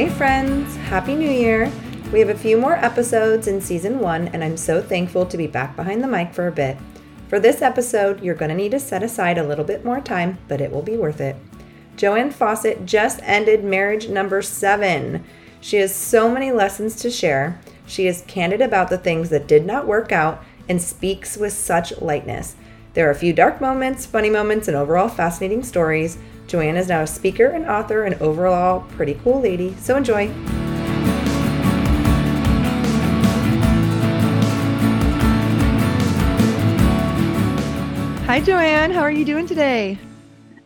hey, friends! Happy New Year! We have a few more episodes in season one, and I'm so thankful to be back behind the mic for a bit. For this episode, you're going to need to set aside a little bit more time, but it will be worth it. JoAnn Fawcett just ended marriage number seven. She has so many lessons to share. She is candid about the things that did not work out and speaks with such lightness. There are a few dark moments, funny moments, and overall fascinating stories. JoAnn is now a speaker and author and overall pretty cool lady, so enjoy. Hi, JoAnn. How are you doing today?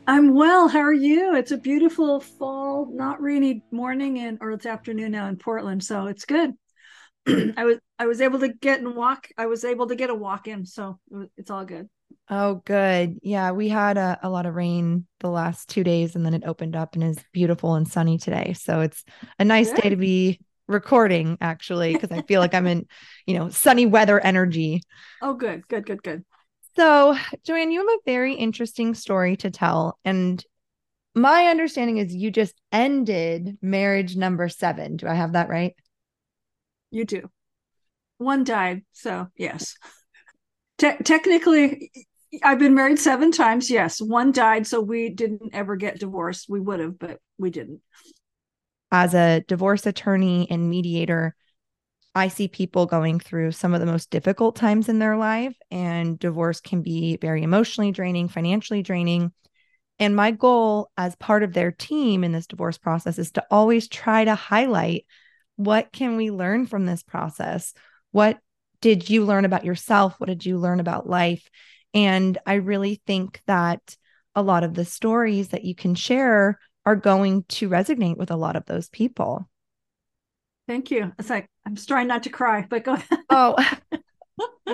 I'm well. How are you? It's a beautiful fall, not rainy morning and or it's afternoon now in Portland, so it's good. I was I was able to get and walk. I was able to get a walk in, so it's all good. Oh, good. Yeah, we had a, a lot of rain the last two days, and then it opened up and is beautiful and sunny today. So it's a nice good. day to be recording, actually, because I feel like I'm in, you know, sunny weather energy. Oh, good, good, good, good. So, JoAnn, you have a very interesting story to tell. And my understanding is you just ended marriage number seven. Do I have that right? You do. One died. So, yes. Te- technically, I've been married seven times. Yes. One died. So we didn't ever get divorced. We would have, but we didn't. As a divorce attorney and mediator, I see people going through some of the most difficult times in their life, and divorce can be very emotionally draining, financially draining. And my goal as part of their team in this divorce process is to always try to highlight what can we learn from this process? What did you learn about yourself? What did you learn about life? And I really think that a lot of the stories that you can share are going to resonate with a lot of those people. Thank you. It's like I'm trying not to cry, but go ahead. oh,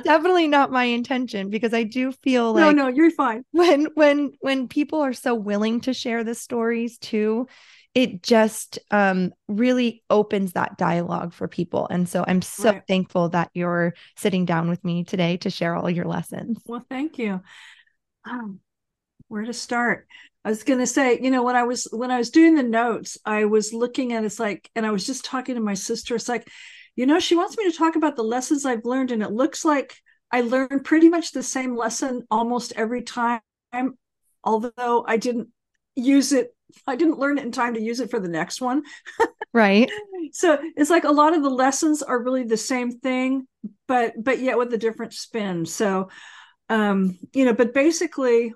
definitely not my intention because I do feel like no, no, you're fine. When when when people are so willing to share the stories too, it just um, really opens that dialogue for people. And so I'm so right. thankful that you're sitting down with me today to share all your lessons. Well, thank you. Um, where to start? I was going to say, you know, when I was when I was doing the notes, I was looking at it's like, and I was just talking to my sister. It's like, you know, she wants me to talk about the lessons I've learned, and it looks like I learned pretty much the same lesson almost every time, although I didn't use it. I didn't learn it in time to use it for the next one. right. So it's like a lot of the lessons are really the same thing, but but yet with a different spin. So, um, you know, but basically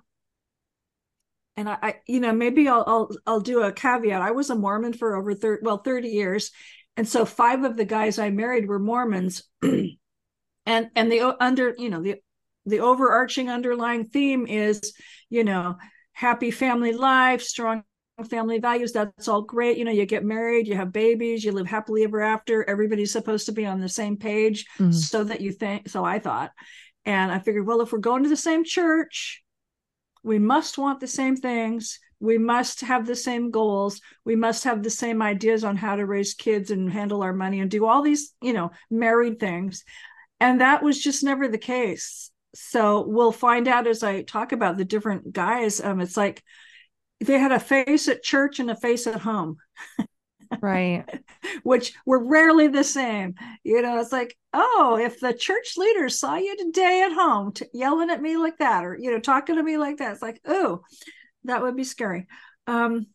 and I, I, you know maybe I'll, I'll I'll do a caveat. I was a Mormon for over 30 well 30 years and so five of the guys I married were Mormons. And and the under you know the the overarching underlying theme is you know happy family life strong family values that's all great. You know you get married you have babies you live happily ever after. Everybody's supposed to be on the same page mm-hmm. so that you think so i thought. And i figured well if we're going to the same church we must want the same things we must have the same goals. We must have the same ideas on how to raise kids and handle our money and do all these you know married things. And that was just never the case. So we'll find out as i talk about the different guys um it's like they had a face at church and a face at home. Right. Which were rarely the same. You know it's like oh if the church leader saw you today at home t- yelling at me like that or you know talking to me like that it's like oh that would be scary um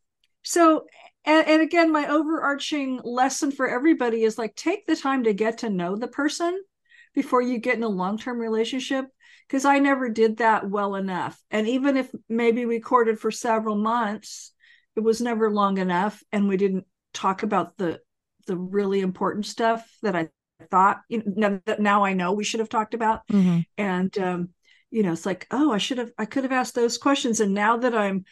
so and, and again my overarching lesson for everybody is like take the time to get to know the person before you get in a long-term relationship because i never did that well enough and even if maybe we courted for several months it was never long enough and we didn't talk about the the really important stuff that I thought you know that now I know we should have talked about. Mm-hmm. And um, you know, it's like, oh, I should have I could have asked those questions. And now that I'm,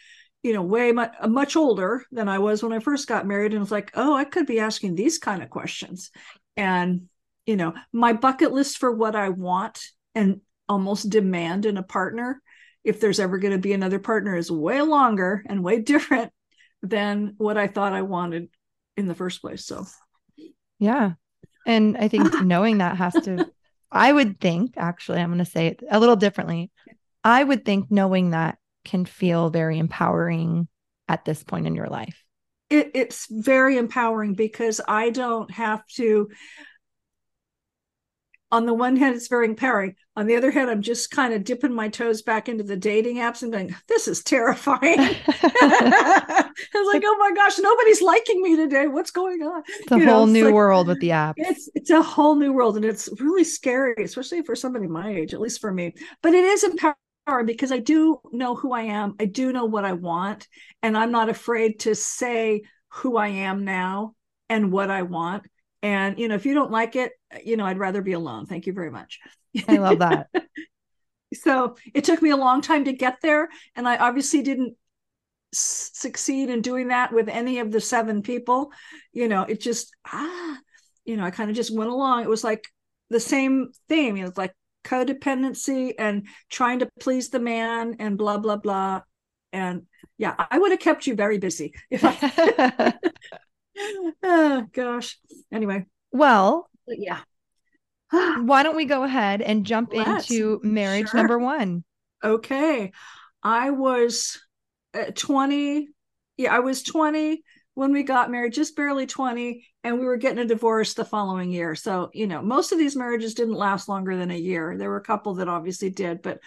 you know, way much uh, much older than I was when I first got married, and it's like, oh, I could be asking these kind of questions. And you know, my bucket list for what I want and almost demand in a partner, if there's ever going to be another partner, is way longer and way different than what I thought I wanted in the first place. So, yeah. And I think knowing that has to, I would think, actually, I'm going to say it a little differently. I would think knowing that can feel very empowering at this point in your life. it, it's very empowering because I don't have to. On the one hand, it's very empowering. On the other hand, I'm just kind of dipping my toes back into the dating apps and going, "This is terrifying." I was like, "Oh my gosh, nobody's liking me today. What's going on?" It's a you whole know, new like, world with the app. It's it's a whole new world, and it's really scary, especially for somebody my age, at least for me. But it is empowering because I do know who I am. I do know what I want. And I'm not afraid to say who I am now and what I want. And, you know, if you don't like it, you know, I'd rather be alone. Thank you very much. I love that. so it took me a long time to get there. And I obviously didn't succeed in doing that with any of the seven people. You know, it just, ah, you know, I kind of just went along. It was like the same theme. You know, it's like codependency and trying to please the man and blah blah blah and yeah i would have kept you very busy if i oh gosh anyway well yeah why don't we go ahead and jump Let's. into marriage sure. number one okay i was uh, 20 yeah i was 20 when we got married, just barely 20, and we were getting a divorce the following year. So, you know, most of these marriages didn't last longer than a year. There were a couple that obviously did, but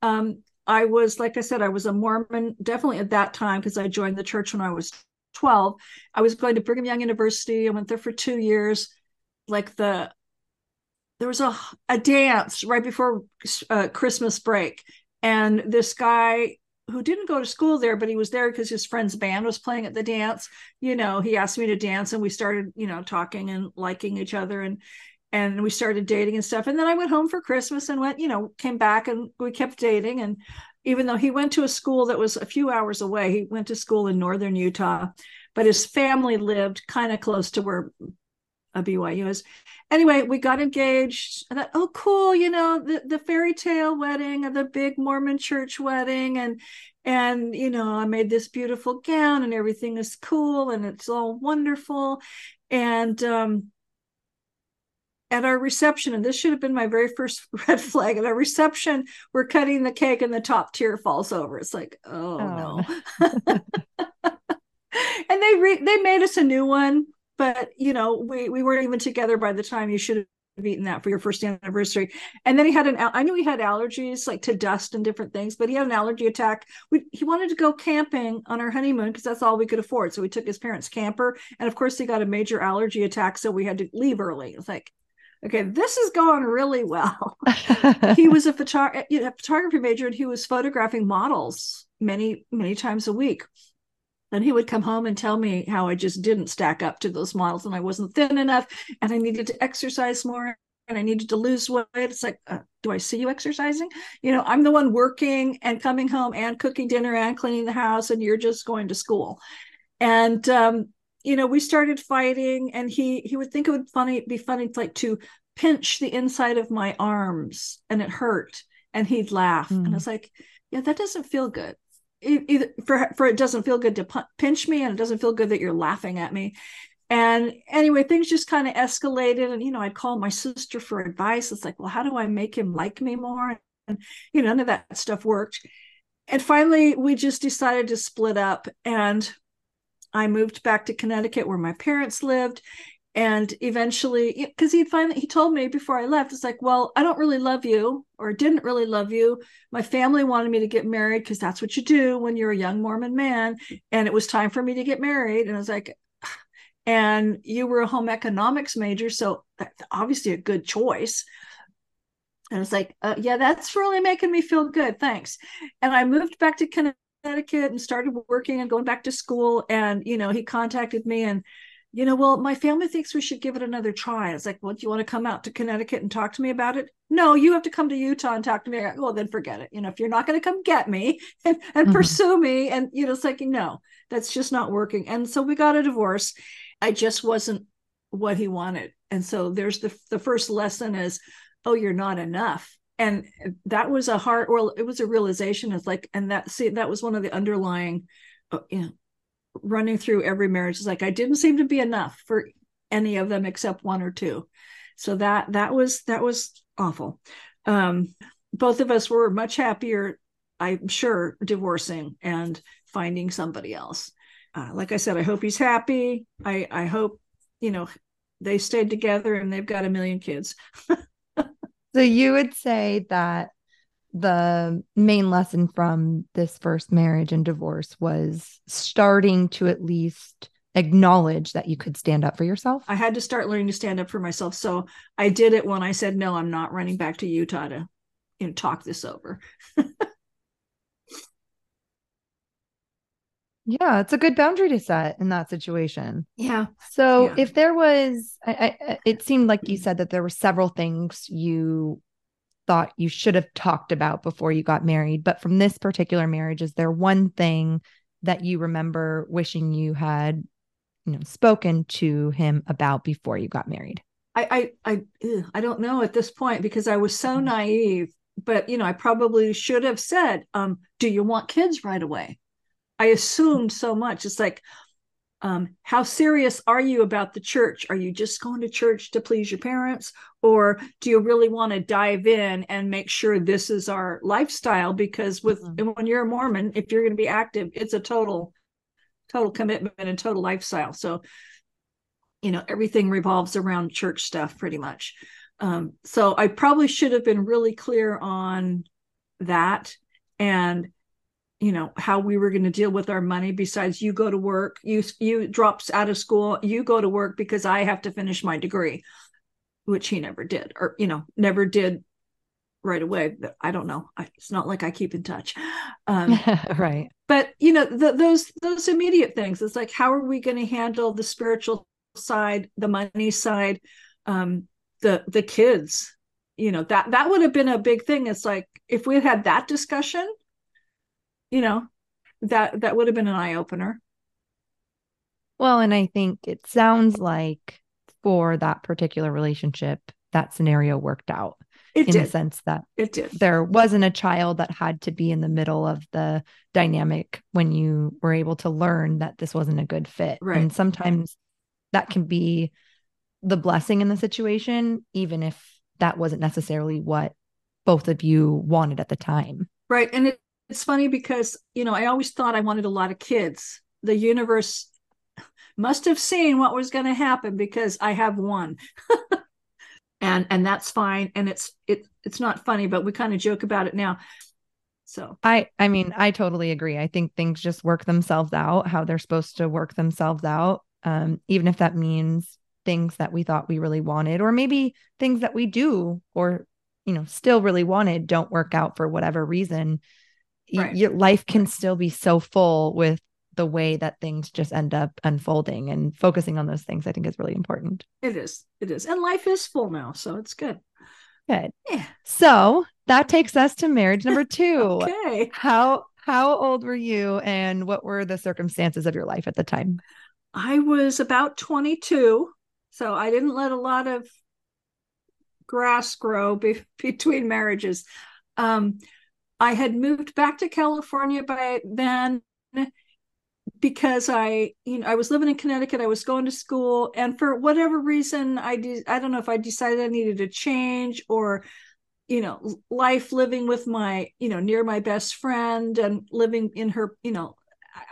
um, I was, like I said, I was a Mormon definitely at that time because I joined the church when I was 12. I was going to Brigham Young University. I went there for two years. Like the, there was a, a dance right before uh, Christmas break. And this guy who didn't go to school there, but he was there because his friend's band was playing at the dance. You know, he asked me to dance, and we started, you know, talking and liking each other, and and we started dating and stuff. And then I went home for Christmas and went, you know, came back and we kept dating. And even though he went to a school that was a few hours away, he went to school in northern Utah, but his family lived kind of close to where a BYU is. Anyway, we got engaged. I thought, oh, cool, you know, the, the fairy tale wedding or the big Mormon church wedding. And and you know, I made this beautiful gown and everything is cool and it's all wonderful. And um at our reception, and this should have been my very first red flag. At our reception, we're cutting the cake and the top tier falls over. It's like, oh, oh. no. and they re- they made us a new one but you know we we weren't even together by the time you should have eaten that for your first anniversary. And then he had an i knew he had allergies like to dust and different things but he had an allergy attack. We, he wanted to go camping on our honeymoon because that's all we could afford so we took his parents camper and of course he got a major allergy attack so we had to leave early. It's like okay this is going really well. He was a, photo- a photography major and he was photographing models many many times a week and he would come home and tell me how I just didn't stack up to those models and I wasn't thin enough and I needed to exercise more and I needed to lose weight. It's like, uh, do I see you exercising? You know, I'm the one working and coming home and cooking dinner and cleaning the house, and you're just going to school. And um, you know, we started fighting, and he he would think it would funny be funny like to pinch the inside of my arms, and it hurt, and he'd laugh, mm. and I hmm. was like, yeah, that doesn't feel good for for it doesn't feel good to pinch me and it doesn't feel good that you're laughing at me. And anyway things just kind of escalated and you know i'd call my sister for advice. It's like well how do i make him like me more? And you know none of that stuff worked. And finally we just decided to split up and i moved back to connecticut where my parents lived and eventually because he finally he told me before i left it's like well i don't really love you or didn't really love you. My family wanted me to get married because that's what you do when you're a young mormon man. And it was time for me to get married. And i was like and you were a home economics major so obviously a good choice. And it's like uh, yeah that's really making me feel good thanks. And i moved back to connecticut and started working and going back to school. And you know he contacted me and you know, well, my family thinks we should give it another try. It's like, well, do you want to come out to Connecticut and talk to me about it? No, you have to come to Utah and talk to me. Well, then forget it. You know, if you're not going to come get me and, and mm-hmm. pursue me, and you know, it's like, no, that's just not working. And so we got a divorce. I just wasn't what he wanted. And so there's the the first lesson is, oh, you're not enough. And that was a hard, well, it was a realization. It's like, and that see, that was one of the underlying, uh, you know, running through every marriage is like I didn't seem to be enough for any of them except one or two. So that that was that was awful. Um, both of us were much happier, I'm sure, divorcing and finding somebody else. uh, like I said, I hope he's happy. I I hope you know they stayed together and they've got a million kids. so you would say that the main lesson from this first marriage and divorce was starting to at least acknowledge that you could stand up for yourself? I had to start learning to stand up for myself. So I did it when I said, no, I'm not running back to Utah to you know, talk this over. yeah, it's a good boundary to set in that situation. Yeah. So yeah. if there was, I, I, it seemed like you said that there were several things you thought you should have talked about before you got married. But from this particular marriage, is there one thing that you remember wishing you had, you know, spoken to him about before you got married? I I I, I don't know at this point because I was so mm-hmm. naive. But you know, I probably should have said, um, "Do you want kids right away?" I assumed so much. It's like, um, how serious are you about the church? Are you just going to church to please your parents? Or do you really want to dive in and make sure this is our lifestyle? Because with mm-hmm. when you're a Mormon, if you're going to be active, it's a total, total commitment and total lifestyle. So, you know, everything revolves around church stuff pretty much. Um, so I probably should have been really clear on that. And you know how we were going to deal with our money besides you go to work you you drops out of school you go to work because i have to finish my degree which he never did or you know never did right away but i don't know I, it's not like i keep in touch um, right. but you know the, those those immediate things it's like how are we going to handle the spiritual side the money side um the the kids? You know that that would have been a big thing it's like if we had had that discussion you know that that would have been an eye opener well and i think it sounds like for that particular relationship that scenario worked out it in did. the sense that it did there wasn't a child that had to be in the middle of the dynamic when you were able to learn that this wasn't a good fit right. and sometimes that can be the blessing in the situation even if that wasn't necessarily what both of you wanted at the time right and it, it's funny because you know i always thought i wanted a lot of kids. The universe must have seen what was going to happen because i have one. And and that's fine and it's it it's not funny but we kind of joke about it now. So. I i mean i totally agree. I think things just work themselves out how they're supposed to work themselves out um, even if that means things that we thought we really wanted or maybe things that we do or you know still really wanted don't work out for whatever reason right. your life can still be so full with the way that things just end up unfolding and focusing on those things i think is really important. It is. It is. And life is full now so it's good. Good. Yeah. So that takes us to marriage number two. Okay. How how old were you and what were the circumstances of your life at the time? I was about 22 so i didn't let a lot of grass grow be- between marriages. Um I had moved back to California by then because I, you know, I was living in Connecticut. I was going to school, and for whatever reason, I de- I don't know if I decided I needed a change or, you know, life living with my, you know, near my best friend and living in her, you know,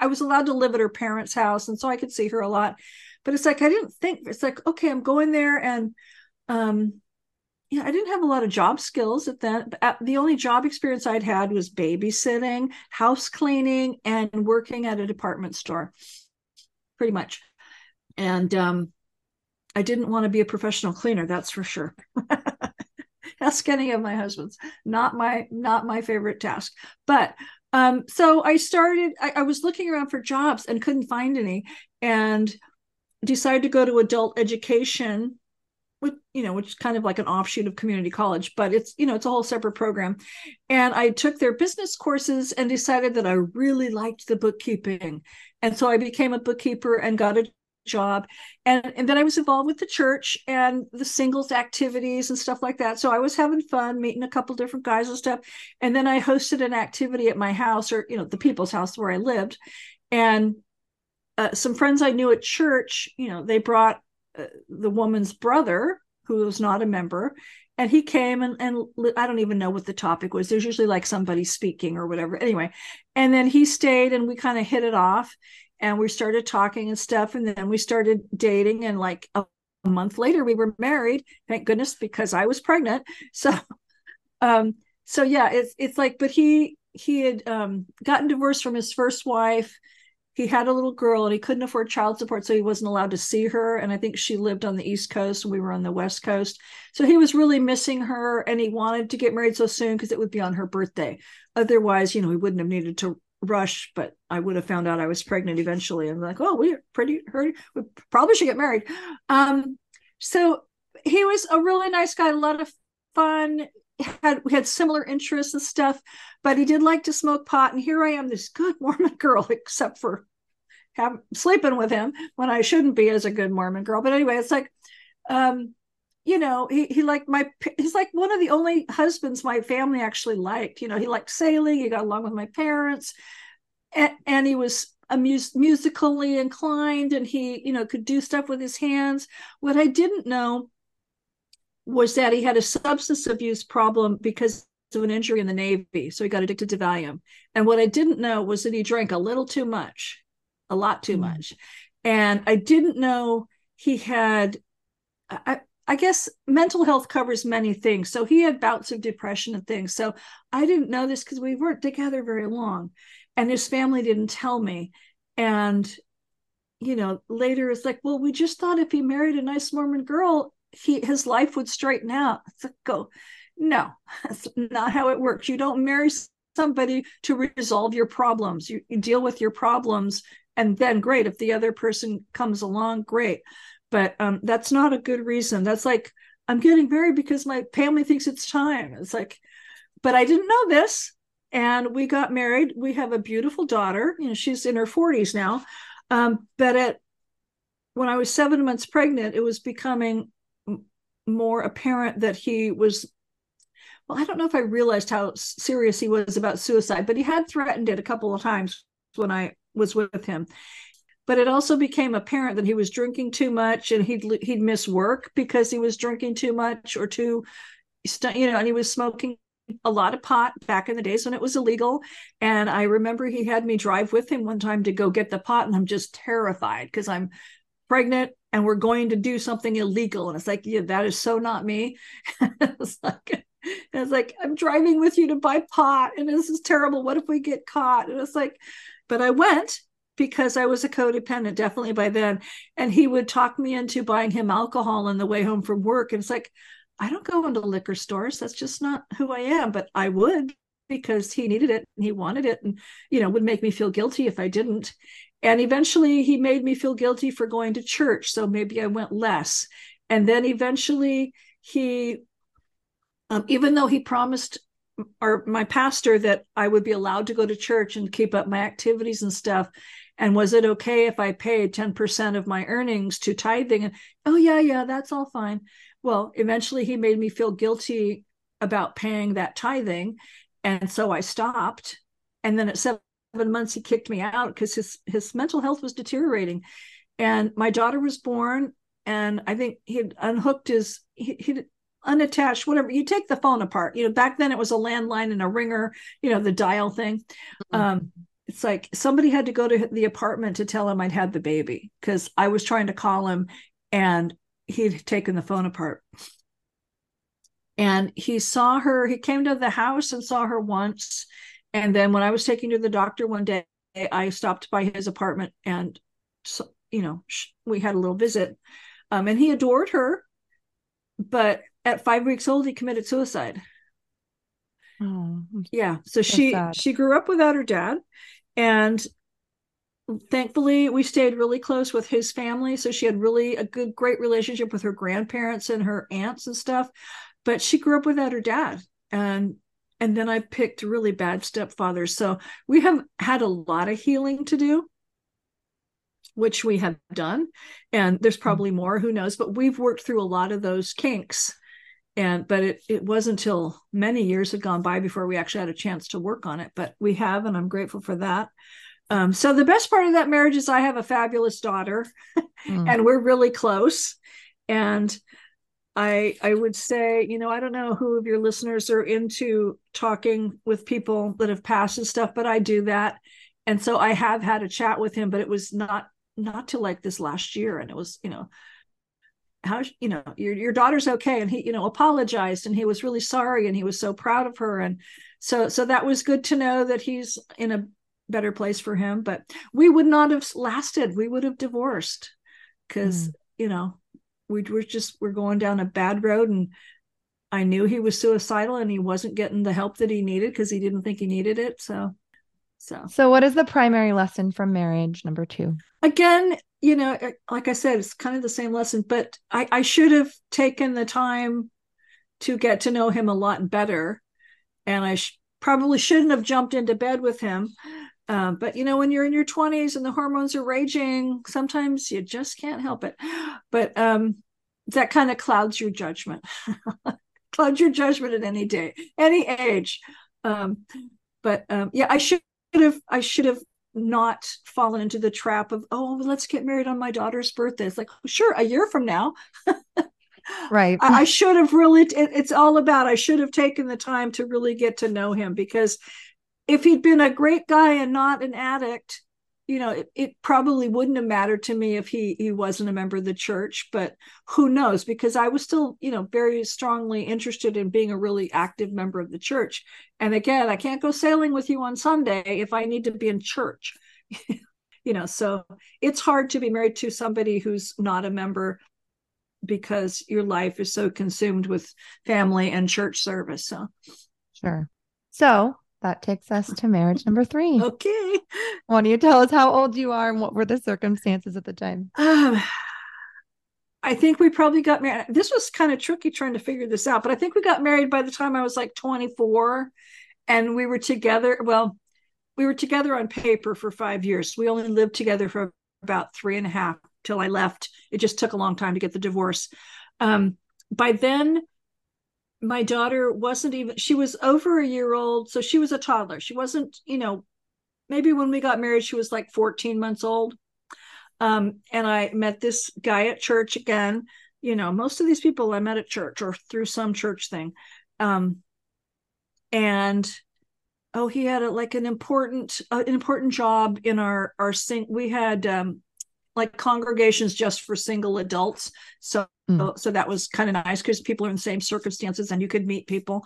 I was allowed to live at her parents' house, and so I could see her a lot. But it's like I didn't think it's like okay, I'm going there, and um, I didn't have a lot of job skills at that. At, the only job experience I'd had was babysitting, house cleaning, and working at a department store, pretty much. And um, I didn't want to be a professional cleaner, that's for sure. Ask any of my husbands. Not my not my favorite task. But um, so I started. I, I was looking around for jobs and couldn't find any, and decided to go to adult education with you know which is kind of like an offshoot of community college but it's you know it's a whole separate program. And i took their business courses and decided that i really liked the bookkeeping. And so i became a bookkeeper and got a job. And, and then i was involved with the church and the singles activities and stuff like that. So i was having fun meeting a couple different guys and stuff. And then i hosted an activity at my house or you know the people's house where i lived. And uh, some friends i knew at church you know they brought the woman's brother, who was not a member, and he came and and I don't even know what the topic was. There's usually like somebody speaking or whatever. Anyway, and then he stayed, and we kind of hit it off. and we started talking and stuff and then we started dating and like a, a month later we were married thank goodness because i was pregnant so um so yeah it's it's like but he he had um gotten divorced from his first wife he had a little girl and he couldn't afford child support so he wasn't allowed to see her. And i think she lived on the east coast and we were on the west coast. So he was really missing her and he wanted to get married so soon because it would be on her birthday. Otherwise you know he wouldn't have needed to rush but i would have found out i was pregnant eventually. I'm like oh we're pretty hurry we probably should get married. Um so he was a really nice guy a lot of fun had we had similar interests and stuff, but he did like to smoke pot. And here I am, this good Mormon girl, except for have, sleeping with him when I shouldn't be as a good Mormon girl. But anyway, it's like, um, you know, he he like my he's like one of the only husbands my family actually liked. You know, he liked sailing. He got along with my parents, and, and he was a mus- musically inclined, and he you know could do stuff with his hands. What I didn't know was that he had a substance abuse problem because of an injury in the Navy. So he got addicted to Valium. And what I didn't know was that he drank a little too much, a lot too mm. much. And I didn't know he had, I, I guess mental health covers many things. So he had bouts of depression and things. So I didn't know this because we weren't together very long. And his family didn't tell me. And, you know, later it's like, well, we just thought if he married a nice Mormon girl, he his life would straighten out. Go, no, that's not how it works. You don't marry somebody to resolve your problems. You, you deal with your problems, and then great. If the other person comes along, great. But um, that's not a good reason. That's like I'm getting married because my family thinks it's time. It's like, but I didn't know this. And we got married. We have a beautiful daughter. You know, she's in her 40s now. Um, but at when I was seven months pregnant, it was becoming more apparent that he was well i don't know if i realized how serious he was about suicide but he had threatened it a couple of times when i was with him. But it also became apparent that he was drinking too much and he'd he'd miss work because he was drinking too much or too you know and he was smoking a lot of pot back in the days when it was illegal. And i remember he had me drive with him one time to go get the pot and i'm just terrified because i'm pregnant and we're going to do something illegal. And it's like, yeah, that is so not me. it's like, it's like, I'm driving with you to buy pot and this is terrible. What if we get caught? And it's like, but I went because I was a codependent, definitely by then. And he would talk me into buying him alcohol on the way home from work. And it's like, I don't go into liquor stores. That's just not who I am, but I would because he needed it and he wanted it and you know would make me feel guilty if I didn't and eventually he made me feel guilty for going to church. So maybe I went less. And then eventually he, um, even though he promised or my pastor that I would be allowed to go to church and keep up my activities and stuff. And was it okay if I paid 10% of my earnings to tithing? And oh, yeah, yeah, that's all fine. Well, eventually he made me feel guilty about paying that tithing. And so I stopped. And then at seven months he kicked me out because his his mental health was deteriorating. And my daughter was born and i think he had unhooked his he, he unattached whatever you take the phone apart. You know back then it was a landline and a ringer you know the dial thing. Mm-hmm. um it's like somebody had to go to the apartment to tell him i'd had the baby because i was trying to call him and he'd taken the phone apart. And he saw her he came to the house and saw her once and then when I was taking her to the doctor one day, I stopped by his apartment and, you know, we had a little visit. Um, and he adored her. But at five weeks old, he committed suicide. Oh, yeah. So she sad. she grew up without her dad, and thankfully we stayed really close with his family. So she had really a good, great relationship with her grandparents and her aunts and stuff. But she grew up without her dad, and and then I picked really bad stepfathers. So we have had a lot of healing to do, which we have done. And there's mm-hmm. probably more, who knows, but we've worked through a lot of those kinks. And but it it wasn't until many years had gone by before we actually had a chance to work on it. But we have, and I'm grateful for that. Um, so the best part of that marriage is I have a fabulous daughter, mm. and we're really close. And I I would say, you know, I don't know who of your listeners are into talking with people that have passed and stuff, but I do that. and so I have had a chat with him, but it was not not till like this last year, and it was you know how you know your your daughter's okay and he you know apologized and he was really sorry and he was so proud of her and so so that was good to know that he's in a better place for him but we would not have lasted we would have divorced because mm. you know we were just we're going down a bad road and i knew he was suicidal and he wasn't getting the help that he needed because he didn't think he needed it so so. So what is the primary lesson from marriage number two? Again you know eh, like i said it's kind of the same lesson but i i should have taken the time to get to know him a lot better and i sh- probably shouldn't have jumped into bed with him um, but you know, when you're in your 20s and the hormones are raging, sometimes you just can't help it. But um, that kind of clouds your judgment, clouds your judgment at any day, any age. Um, but um, yeah, I should have, I should have not fallen into the trap of, oh, let's get married on my daughter's birthday. It's like, sure, a year from now. right. I, I, should have really, it, it's all about, I should have taken the time to really get to know him because if he'd been a great guy and not an addict, you know, it, it, probably wouldn't have mattered to me if he he wasn't a member of the church. But who knows? Because I was still, you know, very strongly interested in being a really active member of the church. And again, I can't go sailing with you on Sunday if I need to be in church. you know, so it's hard to be married to somebody who's not a member because your life is so consumed with family and church service. So sure. So that takes us to marriage number three. Okay. Why don't you tell us how old you are and what were the circumstances at the time? Um, I think we probably got married. This was kind of tricky trying to figure this out, but I think we got married by the time I was like 24 and we were together. Well, we were together on paper for five years. We only lived together for about three and a half till I left. It just took a long time to get the divorce. Um, by then, my daughter wasn't even she was over a year old so she was a toddler. She wasn't you know maybe when we got married she was like 14 months old. Um, and i met this guy at church again. You know most of these people i met at church or through some church thing. Um, and oh he had a, like an important uh, an important job in our our sing we had um, like congregations just for single adults. So mm. so that was kind of nice because people are in the same circumstances and you could meet people.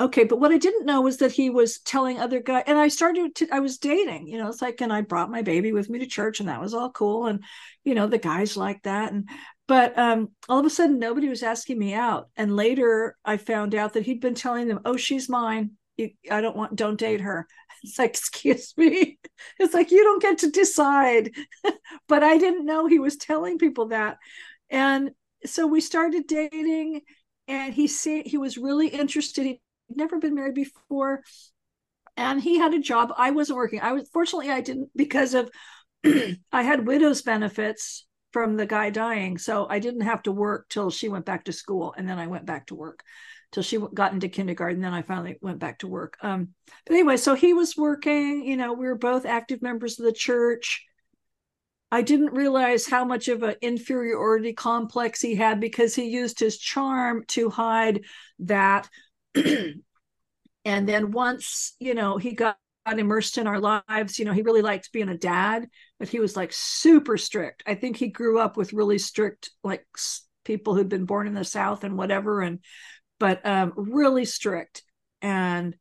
Okay, but what I didn't know was that he was telling other guys, and I started to, I was dating, you know, it's like, and I brought my baby with me to church, and that was all cool, and you know, the guys like that, and but um, all of a sudden, nobody was asking me out, and later I found out that he'd been telling them, "Oh, she's mine. I don't want, don't date her." It's like, excuse me. It's like, you don't get to decide. but I didn't know he was telling people that. And so we started dating and he said he was really interested. He'd never been married before. And he had a job. I wasn't working. I was fortunately I didn't because of I had widow's benefits from the guy dying. So I didn't have to work till she went back to school. And then I went back to work till she got into kindergarten. Then I finally went back to work. Um, but anyway, so he was working. You know, we were both active members of the church. I didn't realize how much of an inferiority complex he had because he used his charm to hide that. and then once, you know, he got immersed in our lives, you know, he really liked being a dad, but he was like super strict. I think he grew up with really strict, like people who'd been born in the South and whatever. And but um, really strict and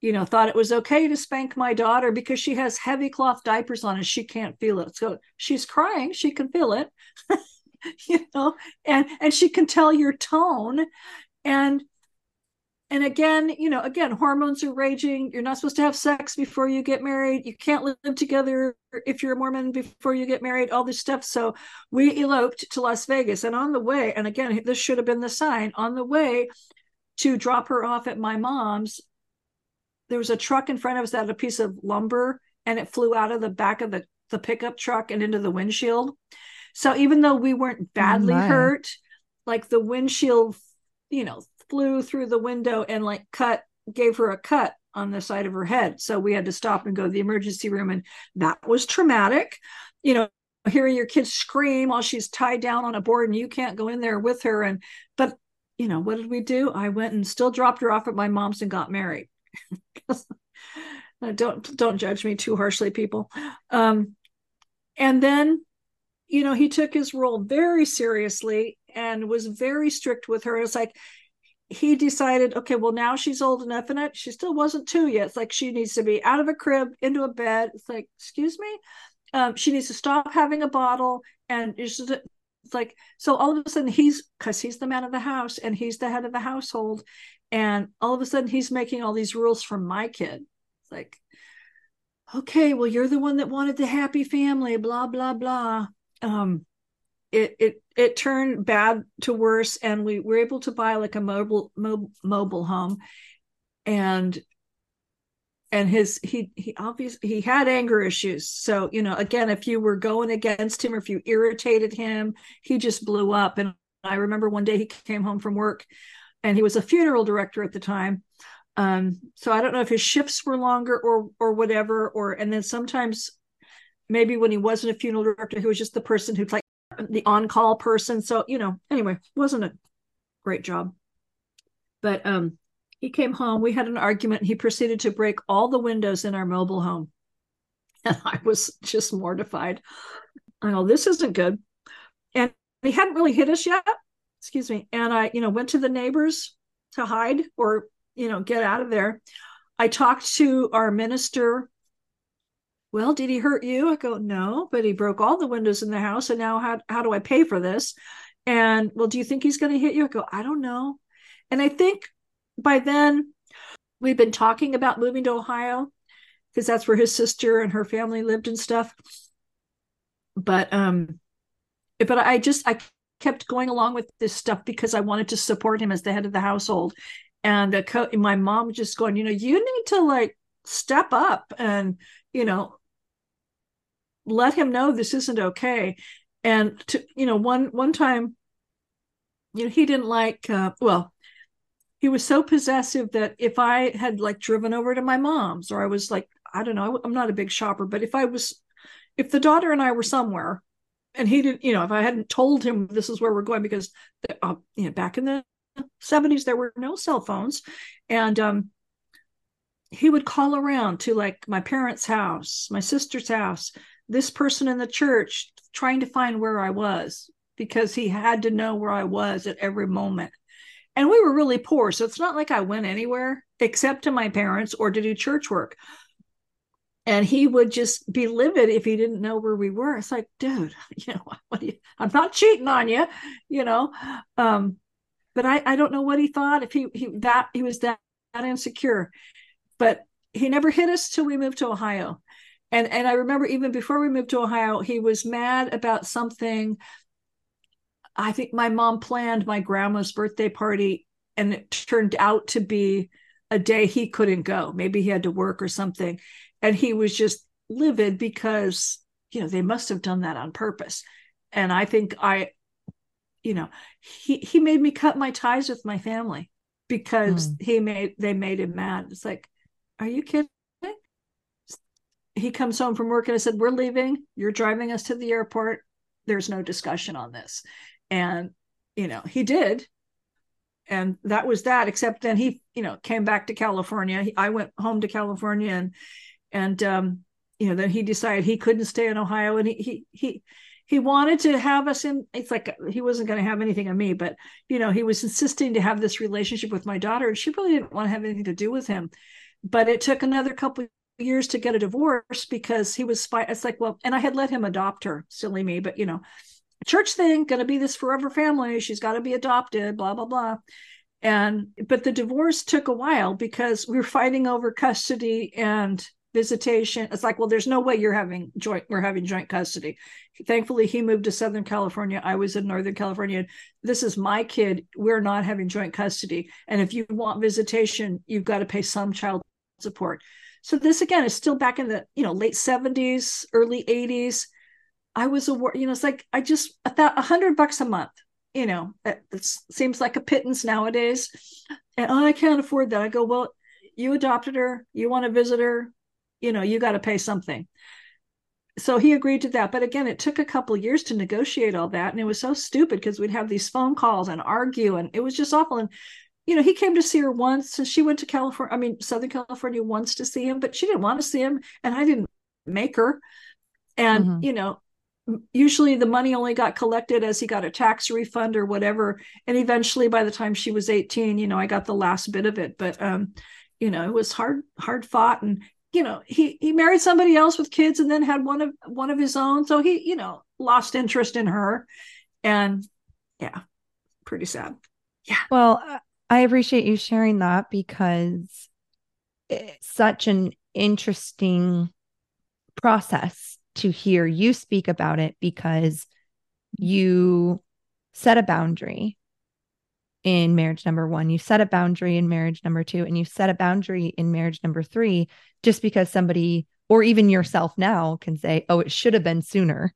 you know thought it was okay to spank my daughter because she has heavy cloth diapers on and she can't feel it. So she's crying. She can feel it you know and and she can tell your tone. And and again you know again hormones are raging. You're not supposed to have sex before you get married. You can't live together if you're a mormon before you get married all this stuff. So we eloped to las vegas. And on the way and again this should have been the sign on the way to drop her off at my mom's there was a truck in front of us that had a piece of lumber and it flew out of the back of the, the pickup truck and into the windshield. So even though we weren't oh badly oh hurt like the windshield you know flew through the window and like cut gave her a cut on the side of her head so we had to stop and go to the emergency room and that was traumatic you know hearing your kid scream while she's tied down on a board and you can't go in there with her and but you know what did we do i went and still dropped her off at my mom's and got married don't don't judge me too harshly, people. Um, and then, you know, he took his role very seriously and was very strict with her. It's like he decided, okay, well now she's old enough, and she still wasn't two yet. It's like she needs to be out of a crib into a bed. It's like, excuse me, um, she needs to stop having a bottle, and it's, just, it's like so. All of a sudden, he's because he's the man of the house and he's the head of the household, and all of a sudden he's making all these rules for my kid. It's like, okay, well you're the one that wanted the happy family, blah blah blah. Um, it it it turned bad to worse and we were able to buy like a mobile mobile, home. And and his he he obviously he had anger issues. So you know again if you were going against him or if you irritated him he just blew up. And i remember one day he came home from work and he was a funeral director at the time. Um so i don't know if his shifts were longer or or whatever or and then sometimes maybe when he wasn't a funeral director he was just the person who'd like the on-call person. So, you know, anyway, wasn't a great job. But um he came home, we had an argument, he proceeded to break all the windows in our mobile home. And I was just mortified. I know this isn't good. And he hadn't really hit us yet. Excuse me. And I, you know, went to the neighbors to hide or, you know, get out of there. I talked to our minister well, did he hurt you? I go, no, but he broke all the windows in the house. And now how, how do I pay for this? And well, do you think he's going to hit you? I go, I don't know. And I think by then we've been talking about moving to Ohio because that's where his sister and her family lived and stuff. But, um, but I just, I kept going along with this stuff because I wanted to support him as the head of the household. And co- my mom just going, you know, you need to like step up and, you know, let him know this isn't okay. And to you know one one time you know he didn't like uh, well he was so possessive that if i had like driven over to my mom's or i was like i don't know i'm not a big shopper but if i was if the daughter and i were somewhere and he didn't you know if i hadn't told him this is where we're going because uh, you know back in the 70s there were no cell phones. And um he would call around to like my parents house my sister's house this person in the church trying to find where I was because he had to know where I was at every moment. And we were really poor. So it's not like I went anywhere except to my parents or to do church work. And he would just be livid if he didn't know where we were. It's like, dude, you know, you, I'm not cheating on you, you know. Um, but I, I don't know what he thought if he, he that he was that, that insecure. But he never hit us till we moved to Ohio and and I remember even before we moved to Ohio, he was mad about something. I think my mom planned my grandma's birthday party, and it turned out to be a day he couldn't go. Maybe he had to work or something, and he was just livid because you know they must have done that on purpose. And I think I, you know, he he made me cut my ties with my family because mm. he made they made him mad. It's like, are you kidding? he comes home from work and I said, We're leaving. You're driving us to the airport. There's no discussion on this. And, you know, he did. And that was that, except then he, you know, came back to California. I went home to California and, and, um, you know, then he decided he couldn't stay in Ohio and he, he, he, he wanted to have us in it's like he wasn't going to have anything on me but you know he was insisting to have this relationship with my daughter and she really didn't want to have anything to do with him but it took another couple years to get a divorce because he was fi- it's like well and i had let him adopt her silly me but you know church thing gonna be this forever family she's got to be adopted blah blah blah. And but the divorce took a while because we were fighting over custody and visitation. It's like well there's no way you're having joint we're having joint custody. Thankfully he moved to southern california. I was in northern california. This is my kid. We're not having joint custody. And if you want visitation you've got to pay some child support so this again is still back in the you know late 70s, early 80s. I was a you know it's like I just a hundred bucks a month. You know it seems like a pittance nowadays, and oh, I can't afford that. I go well, you adopted her, you want to visit her, you know you got to pay something. So he agreed to that, but again, it took a couple years to negotiate all that, and it was so stupid because we'd have these phone calls and argue, and it was just awful. And you know, he came to see her once and she went to California, I mean, Southern California once to see him, but she didn't want to see him. And I didn't make her. And, mm-hmm. you know, usually the money only got collected as he got a tax refund or whatever. And eventually by the time she was 18, you know, I got the last bit of it. But, um, you know, it was hard, hard fought. And, you know, he, he married somebody else with kids and then had one of, one of his own. So he, you know, lost interest in her. And yeah, pretty sad. Yeah. Well, I appreciate you sharing that because it's such an interesting process to hear you speak about it because you set a boundary in marriage number one, you set a boundary in marriage number two, and you set a boundary in marriage number three, just because somebody or even yourself now can say, oh, it should have been sooner,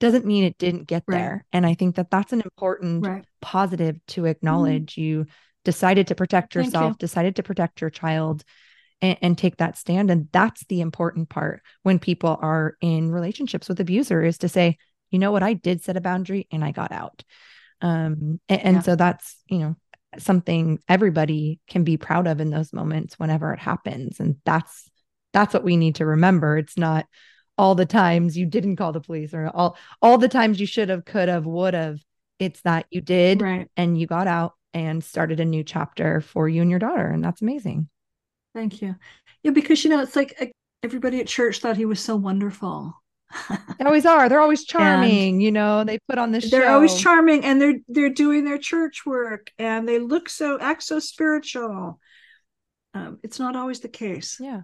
doesn't mean it didn't get right. there. And I think that that's an important right. positive to mm-hmm. acknowledge. Mm-hmm. You decided to protect yourself, you. decided to protect your child and, and, take that stand. And that's the important part when people are in relationships with abuser is to say, you know what, I did set a boundary and I got out. Um, and, and yeah. so that's, you know, something everybody can be proud of in those moments whenever it happens. And that's that's what we need to remember. It's not all the times you didn't call the police or all all the times you should have, could have, would have. It's that you did right. and you got out and started a new chapter for you and your daughter. And that's amazing. Thank you. Yeah, because, you know, it's like everybody at church thought he was so wonderful. they always are. They're always charming, and you know. They put on this. They're show. always charming, and they're they're doing their church work, and they look so act so spiritual. Um, it's not always the case. Yeah,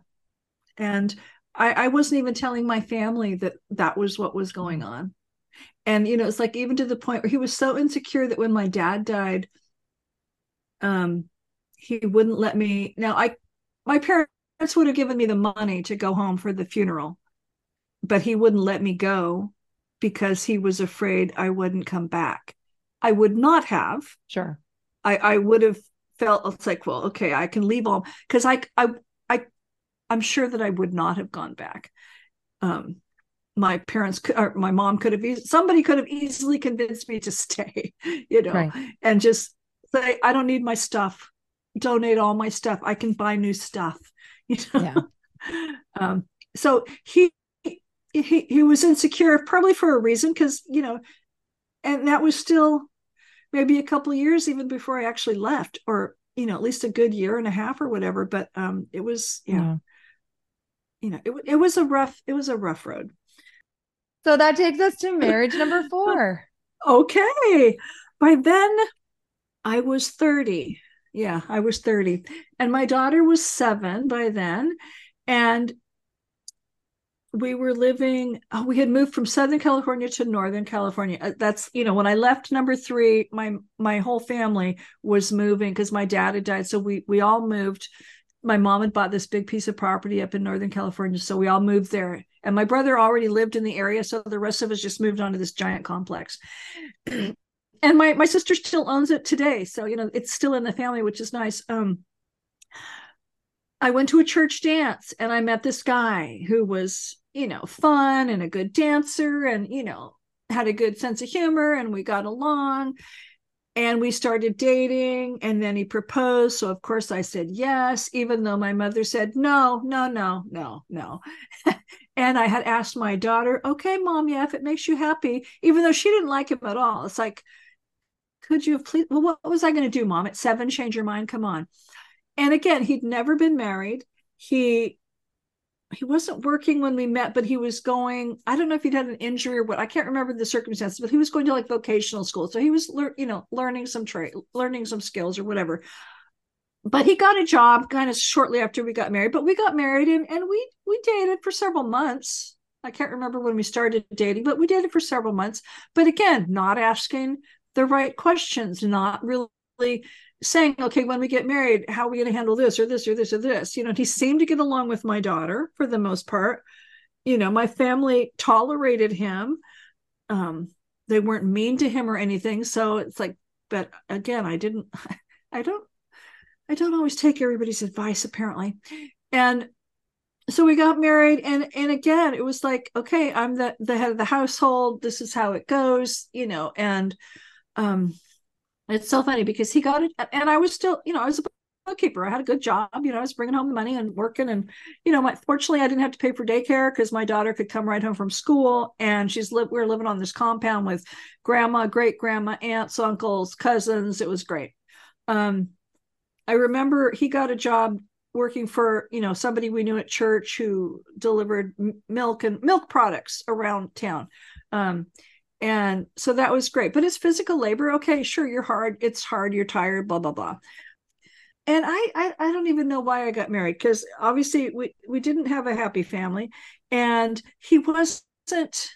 and I, I wasn't even telling my family that that was what was going on, and you know, it's like even to the point where he was so insecure that when my dad died, um he wouldn't let me now i my parents would have given me the money to go home for the funeral but he wouldn't let me go because he was afraid i wouldn't come back. I would not have. Sure. I i would have felt it's like well okay i can leave all because I, I i i'm sure that i would not have gone back. Um my parents could, or my mom could have somebody could have easily convinced me to stay you know right. and just say, I don't need my stuff. Donate all my stuff. I can buy new stuff. You know? Yeah. um, so he he he was insecure, probably for a reason, because you know, and that was still maybe a couple years even before I actually left, or you know, at least a good year and a half or whatever. But um, it was yeah, yeah. you know, it it was a rough it was a rough road. So that takes us to marriage number four. okay. By then, I was 30. Yeah, I was 30. And my daughter was seven by then. And we were living, oh, we had moved from Southern California to Northern California. Uh, that's, you know, when I left number three, my my whole family was moving because my dad had died. So we we all moved. My mom had bought this big piece of property up in Northern California. So we all moved there. And my brother already lived in the area. So the rest of us just moved on to this giant complex. and my my sister still owns it today. So you know it's still in the family which is nice. Um i went to a church dance and i met this guy who was you know fun and a good dancer and you know had a good sense of humor and we got along and we started dating and then he proposed. So of course i said yes even though my mother said no no no no no. And i had asked my daughter okay mom yeah if it makes you happy even though she didn't like him at all. It's like could you have please? Well, what was I going to do, mom? At seven, change your mind. Come on. And again, he'd never been married. He he wasn't working when we met, but he was going. I don't know if he'd had an injury or what. I can't remember the circumstances, but he was going to like vocational school, so he was, you know, learning some trade, learning some skills or whatever. But he got a job kind of shortly after we got married. But we got married and and we we dated for several months. I can't remember when we started dating, but we dated for several months. But again, not asking the right questions, not really saying, okay, when we get married, how are we going to handle this or this or this or this? You know, he seemed to get along with my daughter for the most part. You know, my family tolerated him. Um, they weren't mean to him or anything. So it's like, but again, I didn't, I don't, I don't always take everybody's advice apparently. And so we got married and and again it was like okay i'm the the head of the household this is how it goes you know and um It's so funny because he got it, and I was still, you know, I was a bookkeeper. I had a good job. You know, I was bringing home the money and working, and you know, my, fortunately, I didn't have to pay for daycare because my daughter could come right home from school, and she's lived. We were living on this compound with grandma, great grandma, aunts, uncles, cousins. It was great. Um, I remember he got a job working for you know somebody we knew at church who delivered milk and milk products around town um, and so that was great but it's physical labor okay sure you're hard it's hard you're tired blah blah blah and I, I i, don't even know why i got married because obviously we we didn't have a happy family and he wasn't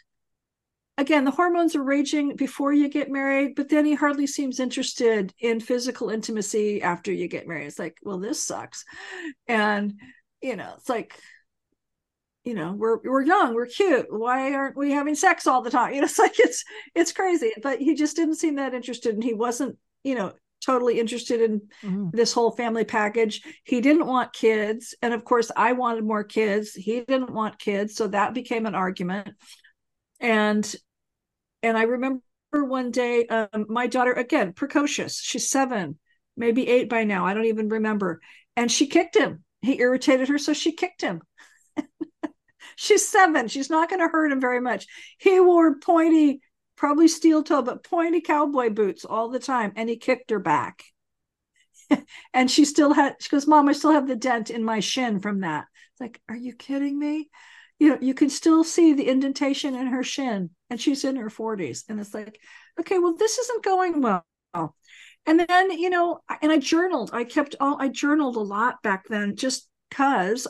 again, the hormones are raging before you get married, but then he hardly seems interested in physical intimacy after you get married. It's like, well, this sucks. And, you know, it's like, you know, we're we're young, we're cute. Why aren't we having sex all the time? You know, it's like it's it's crazy. But he just didn't seem that interested, and he wasn't, you know, totally interested in mm-hmm. this whole family package. He didn't want kids, and of course, I wanted more kids. He didn't want kids, so that became an argument. And and I remember one day, um, my daughter, again, precocious, she's seven, maybe eight by now. I don't even remember. And she kicked him. He irritated her, so she kicked him. She's seven. She's not going to hurt him very much. He wore pointy, probably steel toe, but pointy cowboy boots all the time. And he kicked her back. and she still had, she goes, Mom, I still have the dent in my shin from that. It's like, are you kidding me? you know, you can still see the indentation in her shin, and she's in her 40s. And it's like, okay, well, this isn't going well. And then, you know, and I journaled. I kept all I journaled a lot back then just because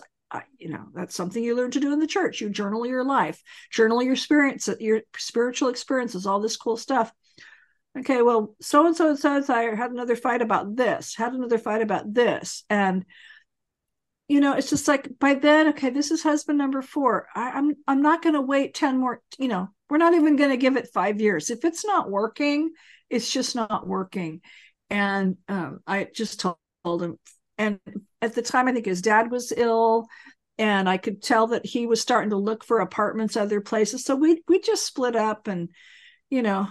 you know that's something you learn to do in the church. You journal your life journal your experience your spiritual experiences all this cool stuff. Okay well so and so and so i had another fight about this had another fight about this. And you know it's just like by then okay this is husband number four. I, am I'm, I'm not going to wait 10 more you know we're not even going to give it five years. If it's not working it's just not working. And um, i just told him and at the time i think his dad was ill and i could tell that he was starting to look for apartments other places so we we just split up and you know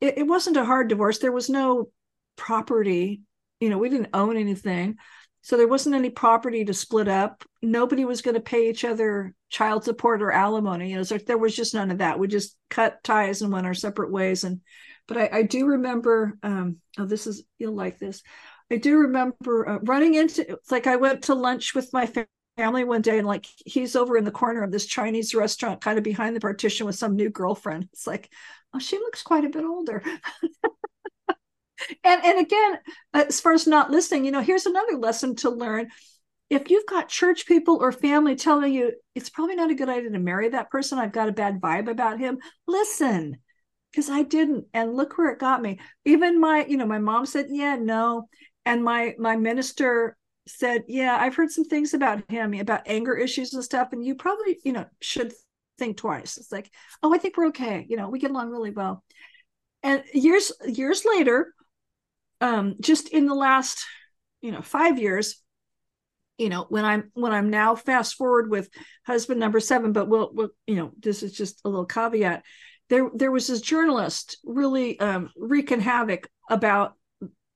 it, it wasn't a hard divorce there was no property you know we didn't own anything so there wasn't any property to split up. Nobody was going to pay each other child support or alimony. You know, so there was just none of that. We just cut ties and went our separate ways. And but I, I do remember. Um, oh, this is you'll like this. I do remember uh, running into. It's like I went to lunch with my family one day, and like he's over in the corner of this Chinese restaurant, kind of behind the partition, with some new girlfriend. It's like, oh, she looks quite a bit older. and and again as far as not listening you know here's another lesson to learn if you've got church people or family telling you it's probably not a good idea to marry that person i've got a bad vibe about him listen because i didn't and look where it got me even my you know my mom said yeah no and my my minister said yeah i've heard some things about him about anger issues and stuff and you probably you know should think twice. It's like oh i think we're okay. You know we get along really well. And years years later um, just in the last you know five years you know when i'm when i'm now fast forward with husband number seven but we'll, we'll you know this is just a little caveat. There there was this journalist really um, wreaking havoc about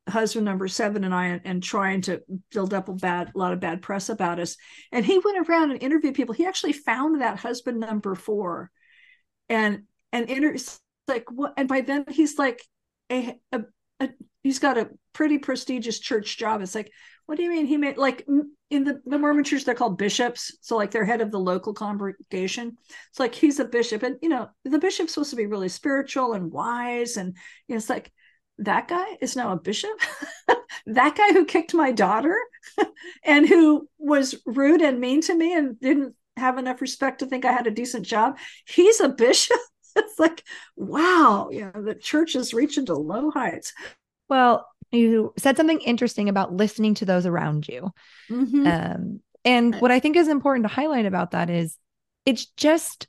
husband number seven and I and, and, trying to build up a bad a lot of bad press about us. And he went around and interviewed people. He actually found that husband number four, and and inter- like what? And by then he's like a, a, a he's got a pretty prestigious church job. It's like, what do you mean he made like in the, the Mormon church, they're called bishops. So like they're head of the local congregation. It's like he's a bishop. And you know, the bishop's supposed to be really spiritual and wise. And you know, it's like that guy is now a bishop. that guy who kicked my daughter and who was rude and mean to me and didn't have enough respect to think I had a decent job. He's a bishop. it's like, wow, you know, the church is reaching to low heights. Well, you said something interesting about listening to those around you. Mm-hmm. Um, and what I think is important to highlight about that is it's just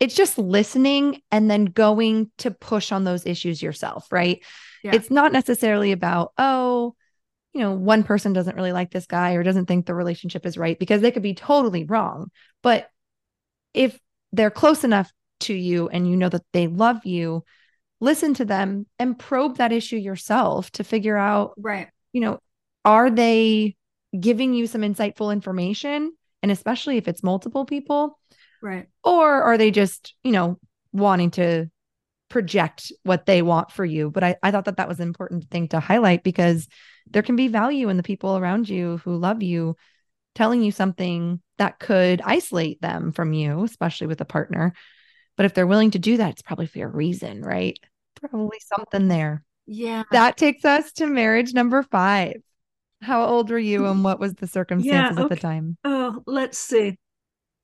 it's just listening and then going to push on those issues yourself, right? Yeah. It's not necessarily about, oh, you know, one person doesn't really like this guy or doesn't think the relationship is right because they could be totally wrong. But if they're close enough to you and you know that they love you, listen to them and probe that issue yourself to figure out, right. you know, are they giving you some insightful information? And especially if it's multiple people. Right. Or are they just, you know, wanting to project what they want for you? But I, I thought that that was an important thing to highlight because there can be value in the people around you who love you telling you something that could isolate them from you, especially with a partner. But if they're willing to do that, it's probably for a reason, right? Probably something there. Yeah. That takes us to marriage number five. How old were you and what was the circumstances yeah, okay. at the time? Oh, let's see.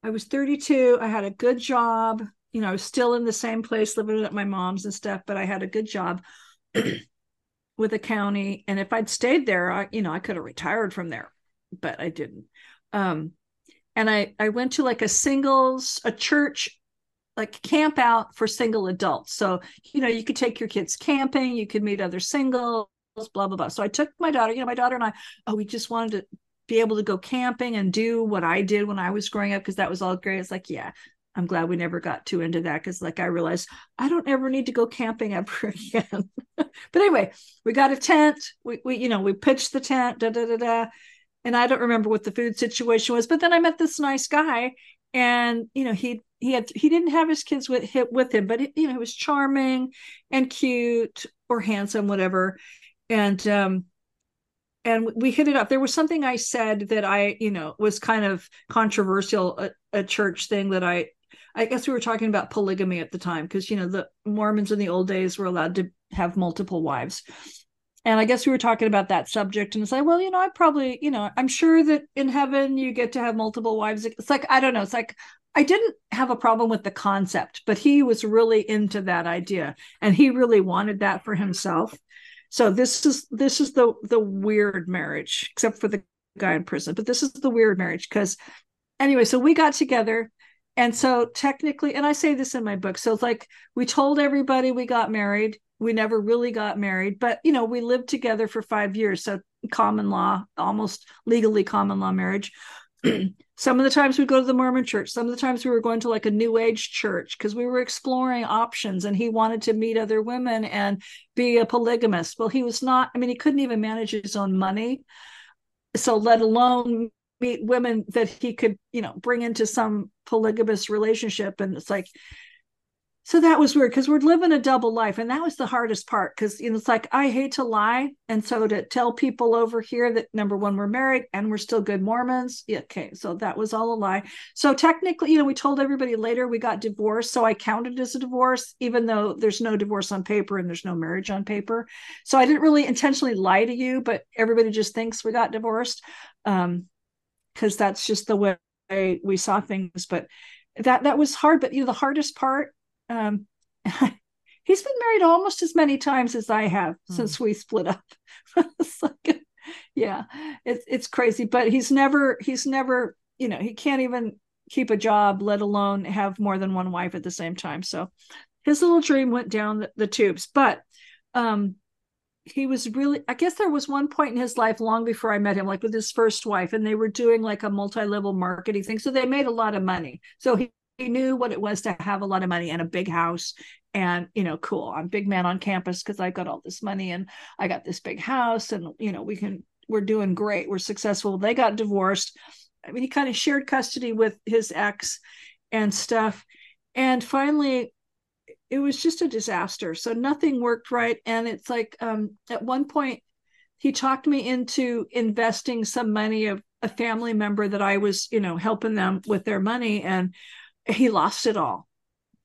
I was 32. I had a good job. You know, I was still in the same place living at my mom's and stuff, but I had a good job with the county. And if I'd stayed there, I, you know, I could have retired from there, but I didn't. Um, and I, I went to like a singles, a church like camp out for single adults. So, you know, you could take your kids camping, you could meet other singles, blah, blah, blah. So I took my daughter, you know, my daughter and I, oh, we just wanted to be able to go camping and do what I did when I was growing up because that was all great. It's like, yeah, I'm glad we never got too into that because, like, I realized I don't ever need to go camping ever again. but anyway, we got a tent. We, we, you know, we pitched the tent, da da da da. And I don't remember what the food situation was, but then I met this nice guy, and you know, he he had he didn't have his kids with with him, but it, you know, he was charming and cute or handsome, whatever. And um, and we hit it up. There was something I said that I, you know, was kind of controversial, a, a church thing that I, I guess we were talking about polygamy at the time because you know the Mormons in the old days were allowed to have multiple wives, and I guess we were talking about that subject and it's like, well, you know, I probably, you know, I'm sure that in heaven you get to have multiple wives. It's like I don't know. It's like I didn't have a problem with the concept, but he was really into that idea and he really wanted that for himself. So this is this is the the weird marriage, except for the guy in prison. But this is the weird marriage because anyway, so we got together. And so technically, and I say this in my book, so it's like we told everybody we got married. We never really got married, but you know, we lived together for five years. So common law, almost legally common law marriage. some of the times we'd go to the Mormon church. Some of the times we were going to like a new age church because we were exploring options and he wanted to meet other women and be a polygamist. Well, he was not, I mean, he couldn't even manage his own money. So, let alone meet women that he could, you know, bring into some polygamous relationship. And it's like, so that was weird because we're living a double life and that was the hardest part because you know it's like i hate to lie and so to tell people over here that number one we're married and we're still good mormons yeah, okay so that was all a lie. So technically you know we told everybody later we got divorced so i counted as a divorce even though there's no divorce on paper and there's no marriage on paper. So i didn't really intentionally lie to you but everybody just thinks we got divorced um because that's just the way we saw things but that that was hard but you know the hardest part um, he's been married almost as many times as I have mm. since we split up. it's like, yeah, it's it's crazy. But he's never he's never you know he can't even keep a job, let alone have more than one wife at the same time. So his little dream went down the, the tubes. But um, he was really i guess there was one point in his life long before i met him like with his first wife and they were doing like a multi-level marketing thing so they made a lot of money so he he knew what it was to have a lot of money and a big house and you know cool. I'm big man on campus because i got all this money and i got this big house and you know we can we're doing great. We're successful. They got divorced. I mean he kind of shared custody with his ex and stuff. And finally it was just a disaster. So nothing worked right. And it's like um, at one point he talked me into investing some money of a family member that i was you know helping them with their money. And he lost it all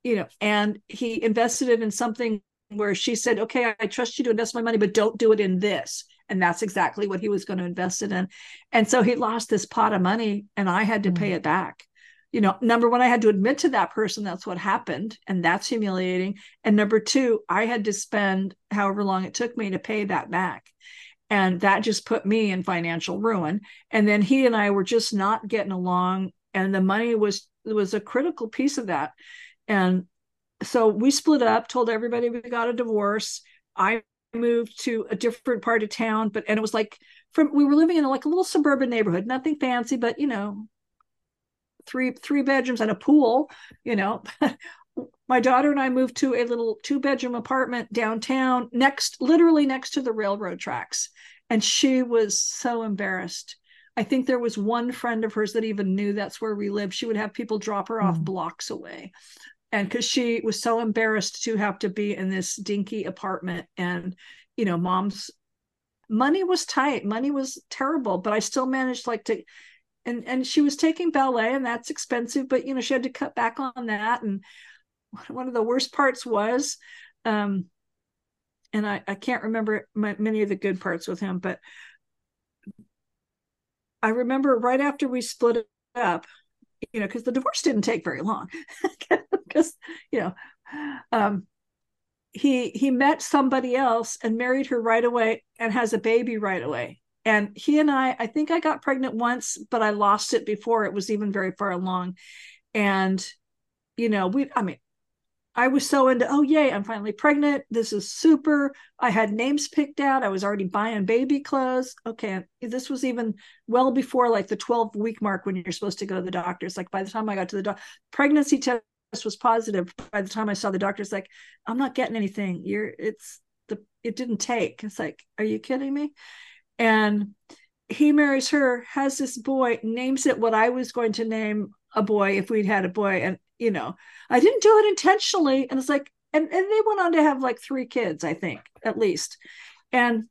you know and he invested it in something where she said okay i trust you to invest my money but don't do it in this. And that's exactly what he was going to invest it in. And so he lost this pot of money and i had to mm-hmm. pay it back. You know number one i had to admit to that person that's what happened and that's humiliating. And number two i had to spend however long it took me to pay that back. And that just put me in financial ruin. And then he and i were just not getting along and the money was was a critical piece of that. And so we split up, told everybody we got a divorce. I moved to a different part of town, but and it was like from we were living in like a little suburban neighborhood, nothing fancy, but you know, three three bedrooms and a pool, you know. my daughter and I moved to a little two bedroom apartment downtown, next, literally next to the railroad tracks. And she was so embarrassed. I think there was one friend of hers that even knew that's where we lived. She would have people drop her off mm. blocks away. And because she was so embarrassed to have to be in this dinky apartment. And, you know, mom's money was tight, money was terrible, but I still managed like to and and she was taking ballet and that's expensive but you know she had to cut back on that and one of the worst parts was um and i i can't remember my, many of the good parts with him but i remember right after we split up you know because the divorce didn't take very long because you know um he he met somebody else and married her right away and has a baby right away. And he and i i think i got pregnant once but i lost it before it was even very far along. And you know we i mean I was so into, oh, yay, I'm finally pregnant. This is super. I had names picked out. I was already buying baby clothes. Okay. This was even well before like the 12 week mark when you're supposed to go to the doctors. Like by the time I got to the doctor, pregnancy test was positive. By the time I saw the doctor's like, I'm not getting anything. You're, it's the, it didn't take. It's like, are you kidding me? And he marries her, has this boy, names it what I was going to name a boy if we'd had a boy. And you know, I didn't do it intentionally. And it's like, and, and they went on to have like three kids, I think, at least. And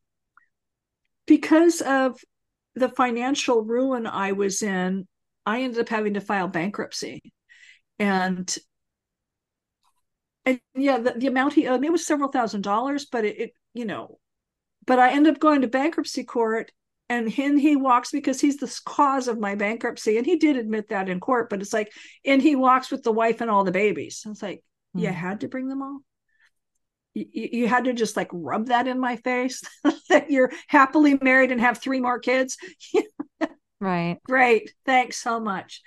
because of the financial ruin I was in, I ended up having to file bankruptcy. And and yeah, the, the amount he owed me was several thousand dollars, but it, it, you know, but I ended up going to bankruptcy court and in he walks because he's the cause of my bankruptcy and he did admit that in court but it's like and he walks with the wife and all the babies. It's like mm. you had to bring them all? You, you had to just like rub that in my face that you're happily married and have three more kids? Right. Great. Thanks so much.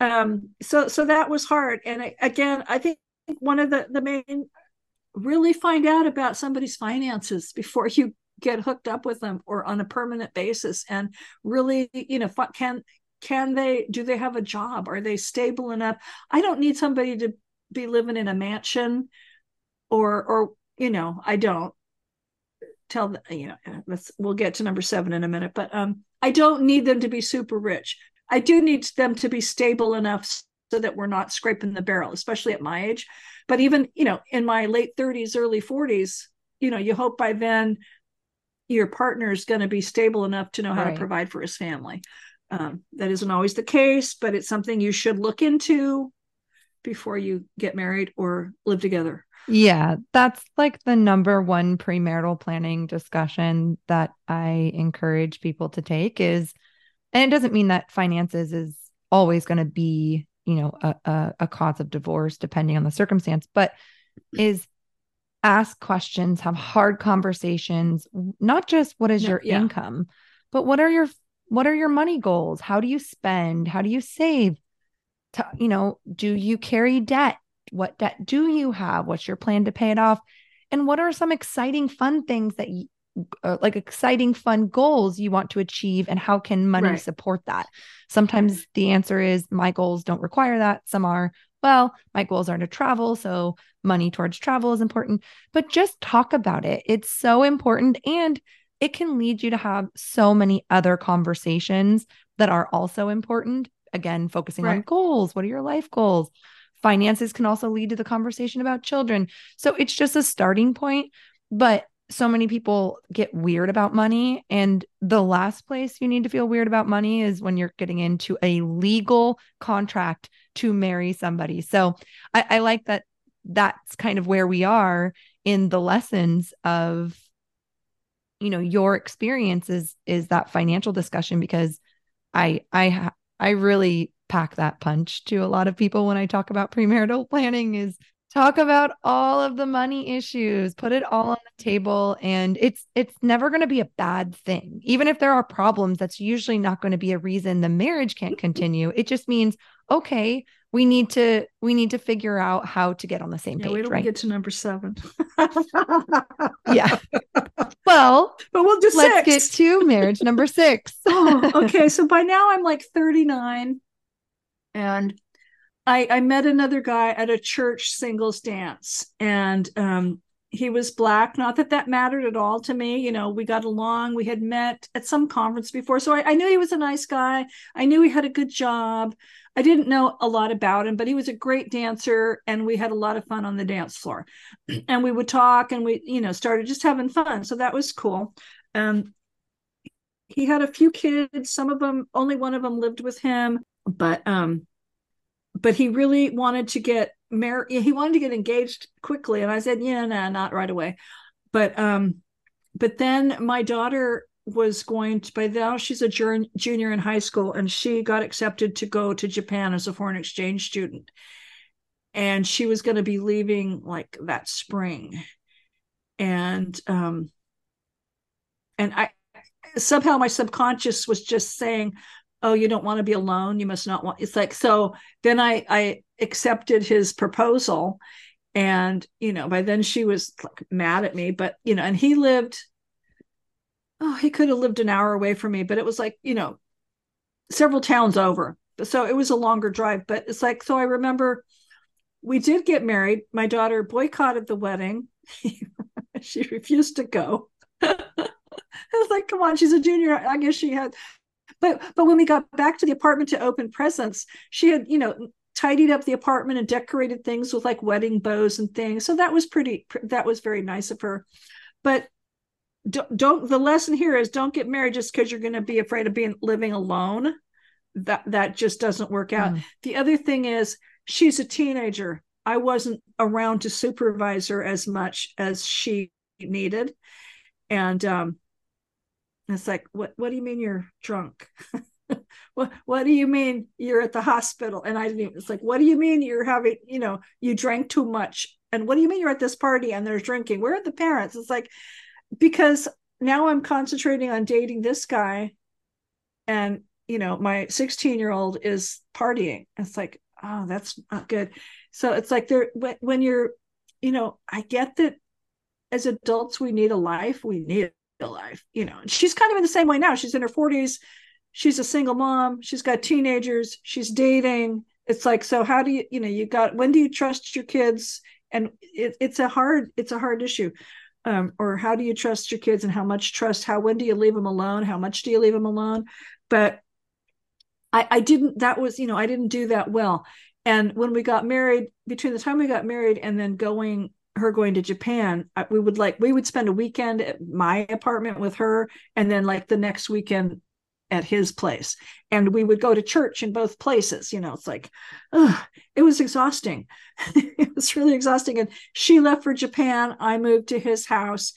Um so so that was hard. And I, again i think one of the the main really find out about somebody's finances before you get hooked up with them or on a permanent basis and really you know can can they do they have a job? Are they stable enough? I don't need somebody to be living in a mansion or or you know i don't tell them you know let's we'll get to number seven in a minute but um i don't need them to be super rich. I do need them to be stable enough so that we're not scraping the barrel especially at my age. But even you know in my late 30s early 40s you know you hope by then your partner is going to be stable enough to know how right. to provide for his family. Um, that isn't always the case, but it's something you should look into before you get married or live together. Yeah, that's like the number one premarital planning discussion that I encourage people to take is and it doesn't mean that finances is always going to be, you know, a, a, a cause of divorce depending on the circumstance, but is ask questions, have hard conversations, not just what is your yeah. income, but what are your what are your money goals? How do you spend? How do you save? To, you know, do you carry debt? What debt do you have? What's your plan to pay it off? And what are some exciting fun things that you uh, like exciting fun goals you want to achieve and how can money right. support that? Sometimes the answer is my goals don't require that. Some are well, my goals are to travel. So money towards travel is important, but just talk about it. It's so important. And it can lead you to have so many other conversations that are also important. Again, focusing right. on goals. What are your life goals? Finances can also lead to the conversation about children. So it's just a starting point. But so many people get weird about money. And the last place you need to feel weird about money is when you're getting into a legal contract to marry somebody. So I, I like that that's kind of where we are in the lessons of you know your experience is is that financial discussion because i i i really pack that punch to a lot of people when i talk about premarital planning is talk about all of the money issues put it all on the table and it's it's never going to be a bad thing. Even if there are problems that's usually not going to be a reason the marriage can't continue. It just means okay we need to we need to figure out how to get on the same yeah, page wait till right? we get to number seven. Yeah. Well but we'll just let's get to marriage number six. Oh, okay. So by now i'm like 39 and I, I met another guy at a church singles dance and um, he was black. Not that that mattered at all to me. You know we got along. We had met at some conference before. So I, I, knew he was a nice guy. I knew he had a good job. I didn't know a lot about him but he was a great dancer and we had a lot of fun on the dance floor. And we would talk and we you know started just having fun. So that was cool. Um, he had a few kids. Some of them only one of them lived with him but um but he really wanted to get married he wanted to get engaged quickly. And i said yeah nah, not right away. But um but then my daughter was going to by now she's a junior in high school and she got accepted to go to japan as a foreign exchange student. And she was going to be leaving like that spring. And um and i somehow my subconscious was just saying oh you don't want to be alone you must not want it's like so then i i accepted his proposal and you know by then she was like mad at me but you know and he lived oh he could have lived an hour away from me but it was like you know several towns over so it was a longer drive but it's like so i remember we did get married my daughter boycotted the wedding she refused to go I was like, come on, she's a junior. I guess she had but but when we got back to the apartment to open presents, she had, you know, tidied up the apartment and decorated things with like wedding bows and things. So that was pretty that was very nice of her. But don't, don't the lesson here is don't get married just because you're going to be afraid of being living alone. That that just doesn't work out. Mm. The other thing is she's a teenager. I wasn't around to supervise her as much as she needed. And um, it's like, what what do you mean you're drunk? what what do you mean you're at the hospital? And I didn't even, it's like, what do you mean you're having, you know, you drank too much? And what do you mean you're at this party and there's drinking? Where are the parents? It's like, because now I'm concentrating on dating this guy and you know, my 16 year old is partying. It's like, oh, that's not good. So it's like there when you're, you know, I get that as adults we need a life, we need life, you know. And she's kind of in the same way now. She's in her 40s. She's a single mom. She's got teenagers. She's dating. It's like, so how do you, you know, you got, when do you trust your kids? And it, it's a hard, it's a hard issue. Um, or how do you trust your kids and how much trust? How, when do you leave them alone? How much do you leave them alone? But I, I didn't, that was, you know, I didn't do that well. And when we got married, between the time we got married and then going her going to Japan, we would like we would spend a weekend at my apartment with her, and then like the next weekend at his place, and we would go to church in both places. You know, it's like, ugh, it was exhausting. it was really exhausting. And she left for Japan. I moved to his house,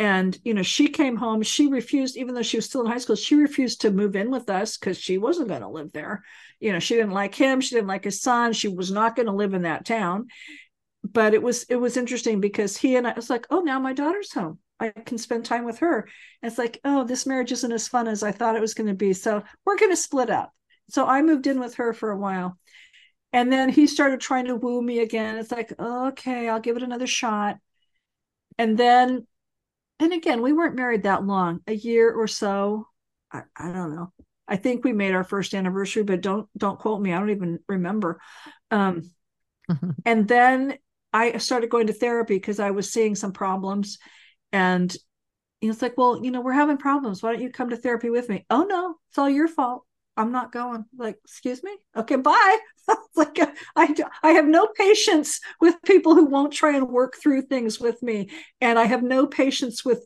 and you know she came home. She refused, even though she was still in high school, she refused to move in with us because she wasn't going to live there. You know, she didn't like him. She didn't like his son. She was not going to live in that town but it was it was interesting because he and I was like, oh, now my daughter's home. I can spend time with her. And it's like, oh, this marriage isn't as fun as I thought it was going to be. So we're going to split up. So I moved in with her for a while. And then he started trying to woo me again. It's like, okay, I'll give it another shot. And then, and again, we weren't married that long, a year or so. I, I don't know. I think we made our first anniversary, but don't don't quote me. I don't even remember. Um, and then I started going to therapy because I was seeing some problems. And it's like, well, you know, we're having problems. Why don't you come to therapy with me? Oh, no, it's all your fault. I'm not going. Like, excuse me? Okay, bye. like, I, I have no patience with people who won't try and work through things with me. And I have no patience with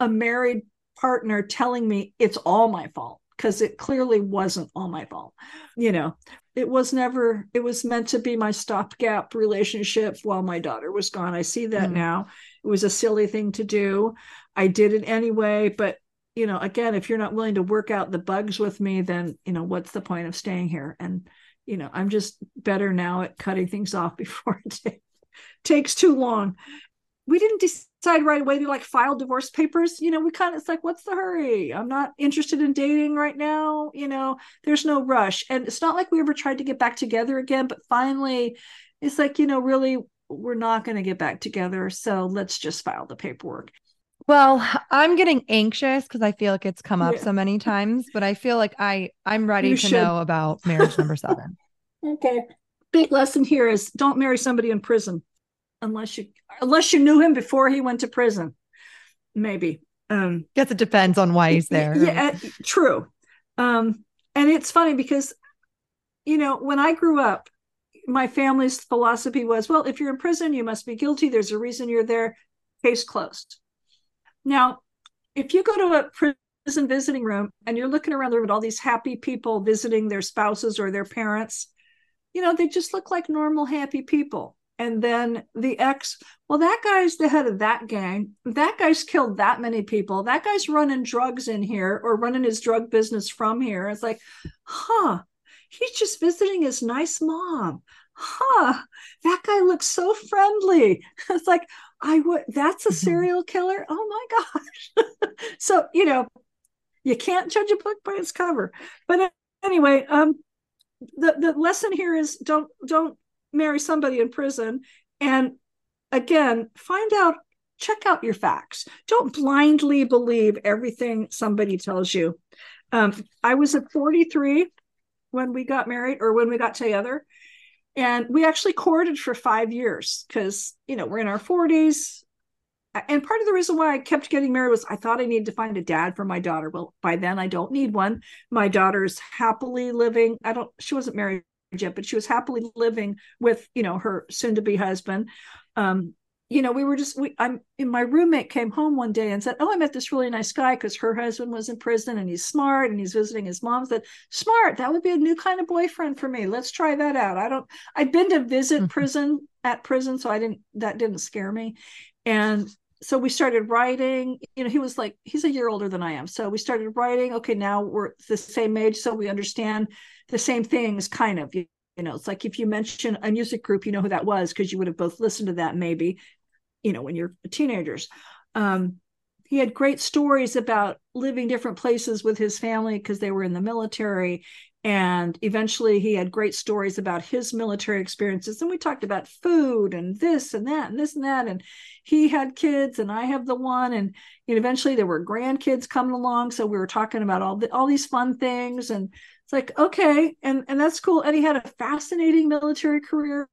a married partner telling me it's all my fault because it clearly wasn't all my fault. You know, it was never it was meant to be my stopgap relationship while my daughter was gone. I see that mm. now. It was a silly thing to do. I did it anyway but you know again if you're not willing to work out the bugs with me then you know what's the point of staying here? And you know i'm just better now at cutting things off before it takes too long. We didn't right away to like file divorce papers you know we kind of it's like what's the hurry i'm not interested in dating right now you know there's no rush and it's not like we ever tried to get back together again but finally it's like you know really we're not going to get back together so let's just file the paperwork well i'm getting anxious because i feel like it's come up yeah. so many times but i feel like i i'm ready you to should. know about marriage number seven Okay. Big lesson here is don't marry somebody in prison unless you unless you knew him before he went to prison. Maybe. Um guess it depends on why he's there. Yeah, true. Um and it's funny because you know, when I grew up, my family's philosophy was, well, if you're in prison, you must be guilty. There's a reason you're there. Case closed. Now, if you go to a prison visiting room and you're looking around the room at all these happy people visiting their spouses or their parents, you know, they just look like normal, happy people. And then the ex, well, that guy's the head of that gang. That guy's killed that many people. That guy's running drugs in here or running his drug business from here. It's like, huh, he's just visiting his nice mom. Huh, that guy looks so friendly. It's like, I would, that's a serial killer. Oh my gosh. so, you know, you can't judge a book by its cover. But anyway, um, the the lesson here is don't don't marry somebody in prison and again find out check out your facts don't blindly believe everything somebody tells you um, i was at 43 when we got married or when we got together and we actually courted for five years because you know we're in our 40s and part of the reason why I kept getting married was I thought I needed to find a dad for my daughter. Well, by then I don't need one. My daughter's happily living. I don't. She wasn't married yet, but she was happily living with you know her soon-to-be husband. Um, you know, we were just. We, I'm. My roommate came home one day and said, "Oh, I met this really nice guy because her husband was in prison and he's smart and he's visiting his mom." Said, "Smart. That would be a new kind of boyfriend for me. Let's try that out." I don't. I'd been to visit mm-hmm. prison at prison, so I didn't. That didn't scare me. And so we started writing you know he was like he's a year older than i am. So we started writing okay now we're the same age so we understand the same things kind of you, you know it's like if you mention a music group you know who that was because you would have both listened to that maybe you know when you're teenagers. Um, he had great stories about living different places with his family because they were in the military and eventually he had great stories about his military experiences. And we talked about food and this and that and this and that. And he had kids and i have the one. And eventually there were grandkids coming along. So we were talking about all the, all these fun things. And it's like okay. And and that's cool. And he had a fascinating military career.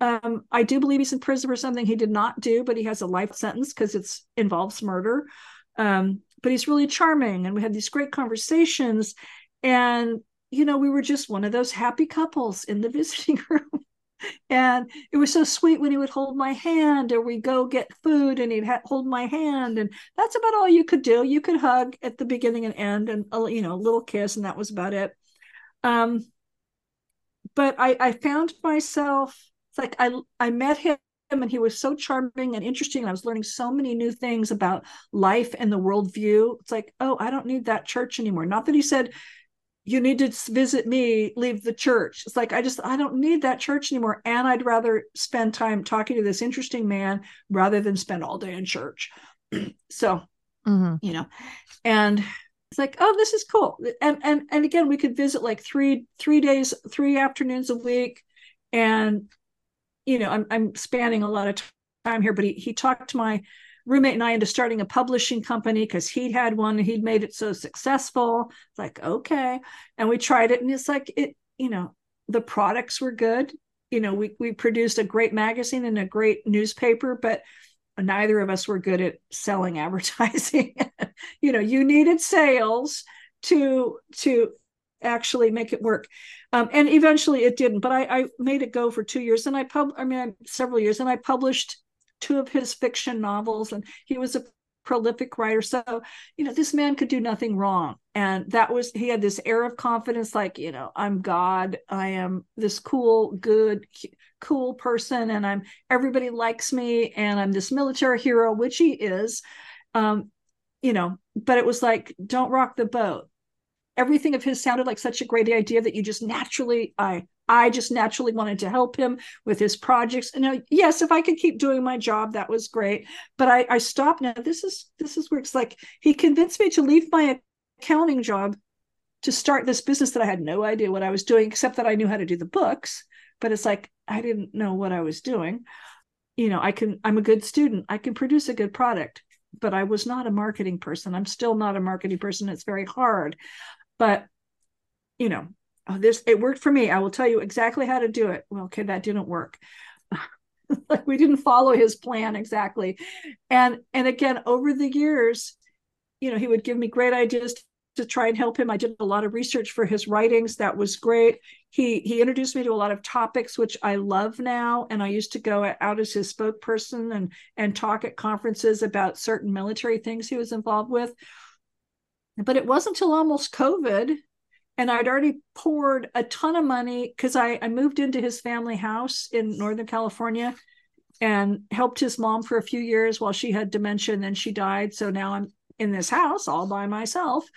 Um, I do believe he's in prison for something he did not do, but he has a life sentence because it's involves murder. Um, but he's really charming, and we had these great conversations. And, you know, we were just one of those happy couples in the visiting room. and it was so sweet when he would hold my hand or we go get food and he'd ha- hold my hand. And that's about all you could do. You could hug at the beginning and end and a, you know a little kiss and that was about it. Um but i i found myself like i i met him and he was so charming and interesting and i was learning so many new things about life and the worldview. It's like oh i don't need that church anymore. Not that he said you need to visit me leave the church. It's like i just i don't need that church anymore and i'd rather spend time talking to this interesting man rather than spend all day in church. So mm-hmm. you know and it's like oh this is cool. And and and again we could visit like three three days three afternoons a week and you know i'm, I'm spanning a lot of time here but he, he talked to my roommate and I into starting a publishing company because he'd had one and he'd made it so successful. It's like, okay. And we tried it and it's like it, you know, the products were good. You know, we we produced a great magazine and a great newspaper, but neither of us were good at selling advertising. you know, you needed sales to to actually make it work. Um, and eventually it didn't, but I, I made it go for two years and I pub I mean several years and I published two of his fiction novels, and he was a prolific writer. So, you know, this man could do nothing wrong. And that was, he had this air of confidence like, you know, I'm God. I am this cool, good, cool person. And I'm, everybody likes me. And I'm this military hero, which he is. Um, you know, but it was like, don't rock the boat. Everything of his sounded like such a great idea that you just naturally, I I just naturally wanted to help him with his projects. And now, yes, if I could keep doing my job, that was great. But I, I stopped now. This is this is where it's like he convinced me to leave my accounting job to start this business that I had no idea what I was doing, except that I knew how to do the books. But it's like I didn't know what I was doing. You know, I can I'm a good student. I can produce a good product, but I was not a marketing person. I'm still not a marketing person. It's very hard. But you know, oh, this it worked for me. I will tell you exactly how to do it. Well, okay, that didn't work. like we didn't follow his plan exactly. And and again, over the years, you know, he would give me great ideas to try and help him. I did a lot of research for his writings. That was great. He he introduced me to a lot of topics which I love now. And I used to go out as his spokesperson and and talk at conferences about certain military things he was involved with. But it wasn't until almost COVID, and I'd already poured a ton of money because I, I moved into his family house in Northern California and helped his mom for a few years while she had dementia and then she died. So now I'm in this house all by myself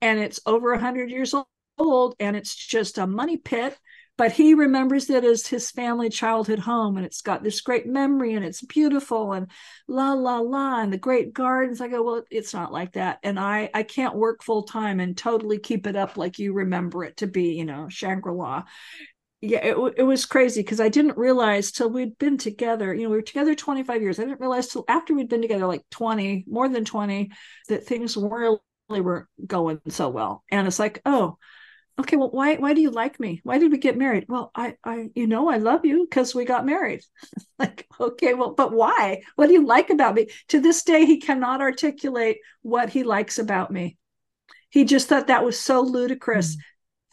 and it's over 100 years old and it's just a money pit but he remembers it as his family childhood home and it's got this great memory and it's beautiful and la la la and the great gardens. I go well it's not like that and i i can't work full time and totally keep it up like you remember it to be you know shangri-la. Yeah it, it was crazy because i didn't realize till we'd been together you know we were together 25 years. I didn't realize till after we'd been together like 20 more than 20 that things really weren't going so well. And it's like, oh, okay, well, why why do you like me? Why did we get married? Well, I I you know I love you because we got married. like, okay, well, but why? What do you like about me? To this day, he cannot articulate what he likes about me. He just thought that was so ludicrous mm.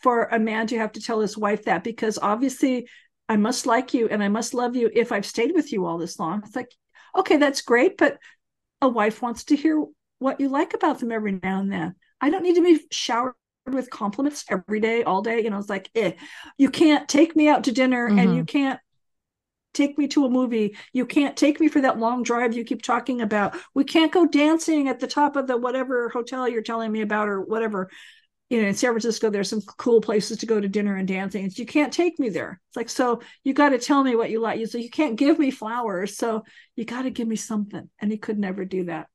for a man to have to tell his wife that because obviously I must like you and I must love you if I've stayed with you all this long. It's like, okay, that's great, but a wife wants to hear what you like about them every now and then. I don't need to be showered with compliments every day, all day. You know, it's like, eh, you can't take me out to dinner mm-hmm. and you can't take me to a movie. You can't take me for that long drive you keep talking about. We can't go dancing at the top of the whatever hotel you're telling me about or whatever. You know, in San Francisco, there's some cool places to go to dinner and dancing. You can't take me there. It's like, so you got to tell me what you like. You So you can't give me flowers. So you got to give me something. And he could never do that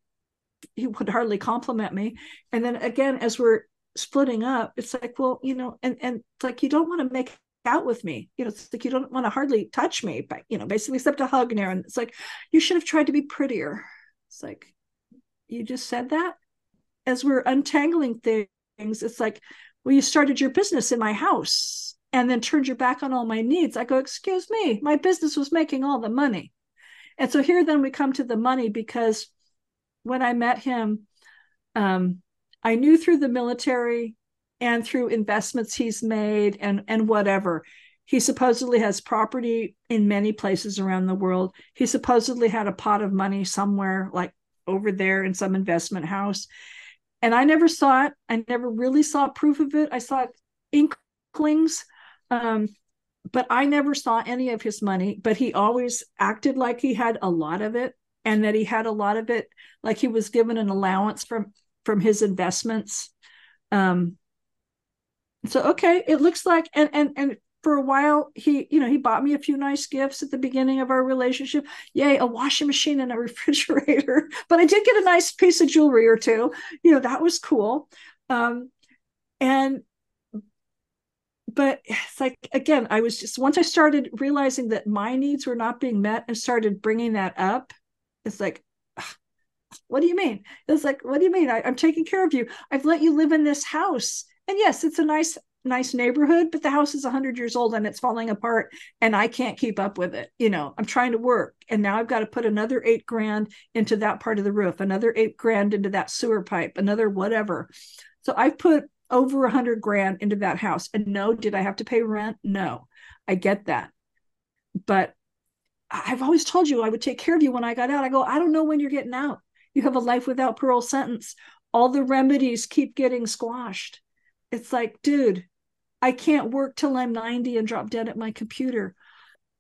he would hardly compliment me. And then again, as we're splitting up, it's like, well, you know, and and it's like you don't want to make out with me. You know, it's like you don't want to hardly touch me, but you know, basically except a hug now. And it's like, you should have tried to be prettier. It's like, you just said that. As we're untangling things, it's like, well, you started your business in my house and then turned your back on all my needs. I go, excuse me, my business was making all the money. And so here then we come to the money because when I met him, um, I knew through the military and through investments he's made and and whatever. He supposedly has property in many places around the world. He supposedly had a pot of money somewhere, like over there in some investment house. And I never saw it. I never really saw proof of it. I saw inklings, um, but I never saw any of his money. But he always acted like he had a lot of it and that he had a lot of it like he was given an allowance from from his investments. Um so okay it looks like and and and for a while he you know he bought me a few nice gifts at the beginning of our relationship. Yay a washing machine and a refrigerator. But i did get a nice piece of jewelry or two. You know that was cool. Um and but it's like again i was just once i started realizing that my needs were not being met and started bringing that up it's like, what do you mean? It's like, what do you mean? I, I'm taking care of you. I've let you live in this house. And yes, it's a nice, nice neighborhood, but the house is 100 years old and it's falling apart and I can't keep up with it. You know, I'm trying to work and now I've got to put another eight grand into that part of the roof, another eight grand into that sewer pipe, another whatever. So I've put over a hundred grand into that house. And no, did I have to pay rent? No, I get that. But I've always told you I would take care of you when I got out. I go, I don't know when you're getting out. You have a life without parole sentence. All the remedies keep getting squashed. It's like, dude, I can't work till I'm 90 and drop dead at my computer.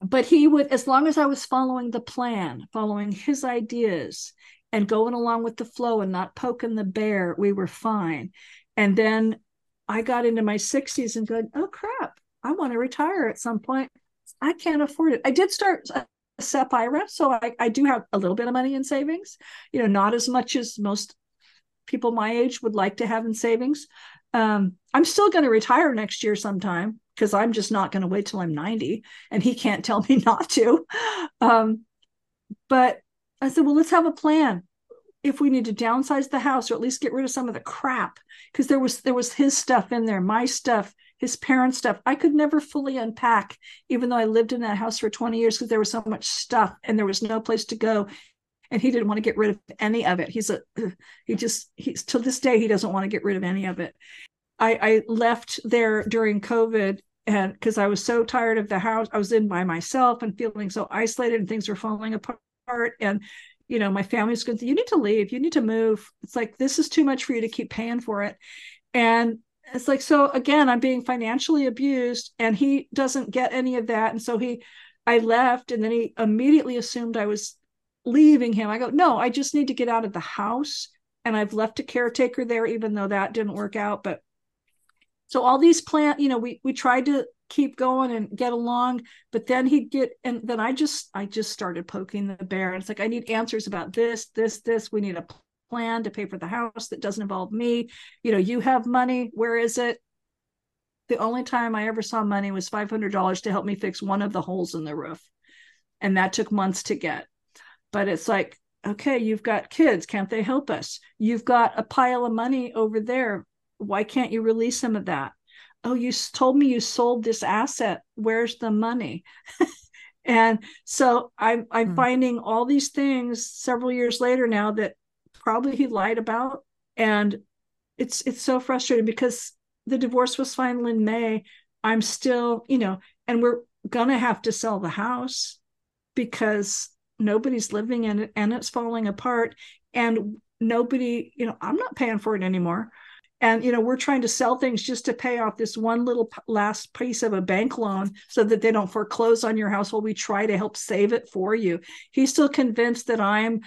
But he would, as long as I was following the plan, following his ideas, and going along with the flow and not poking the bear, we were fine. And then I got into my 60s and going, oh crap, I want to retire at some point. I can't afford it. I did start SEP. So I, I do have a little bit of money in savings, you know, not as much as most people my age would like to have in savings. Um, I'm still going to retire next year sometime because I'm just not going to wait till I'm 90 and he can't tell me not to. Um, but I said, well, let's have a plan. If we need to downsize the house or at least get rid of some of the crap, because there was there was his stuff in there, my stuff, his parents' stuff. I could never fully unpack, even though I lived in that house for 20 years because there was so much stuff and there was no place to go. And he didn't want to get rid of any of it. He's a, he just, he's to this day, he doesn't want to get rid of any of it. I, I left there during COVID and because I was so tired of the house, I was in by myself and feeling so isolated and things were falling apart. And you know, my family's going you need to leave, you need to move. It's like, this is too much for you to keep paying for it. And it's like, so again, I'm being financially abused and he doesn't get any of that. And so he, I left and then he immediately assumed I was leaving him. I go, no, I just need to get out of the house. And I've left a caretaker there, even though that didn't work out. But so all these plant, you know, we we tried to keep going and get along but then he'd get and then i just i just started poking the bear and it's like i need answers about this this this we need a plan to pay for the house that doesn't involve me. You know you have money where is it? The only time i ever saw money was $500 to help me fix one of the holes in the roof. And that took months to get. But it's like okay you've got kids can't they help us? You've got a pile of money over there. Why can't you release some of that? Oh you told me you sold this asset. Where's the money? And so i'm i'm hmm. finding all these things several years later now that probably he lied about. And it's it's so frustrating because the divorce was final in may. I'm still you know and we're gonna have to sell the house because nobody's living in it and it's falling apart. And nobody you know i'm not paying for it anymore. And you know we're trying to sell things just to pay off this one little last piece of a bank loan so that they don't foreclose on your house while we try to help save it for you. He's still convinced that i'm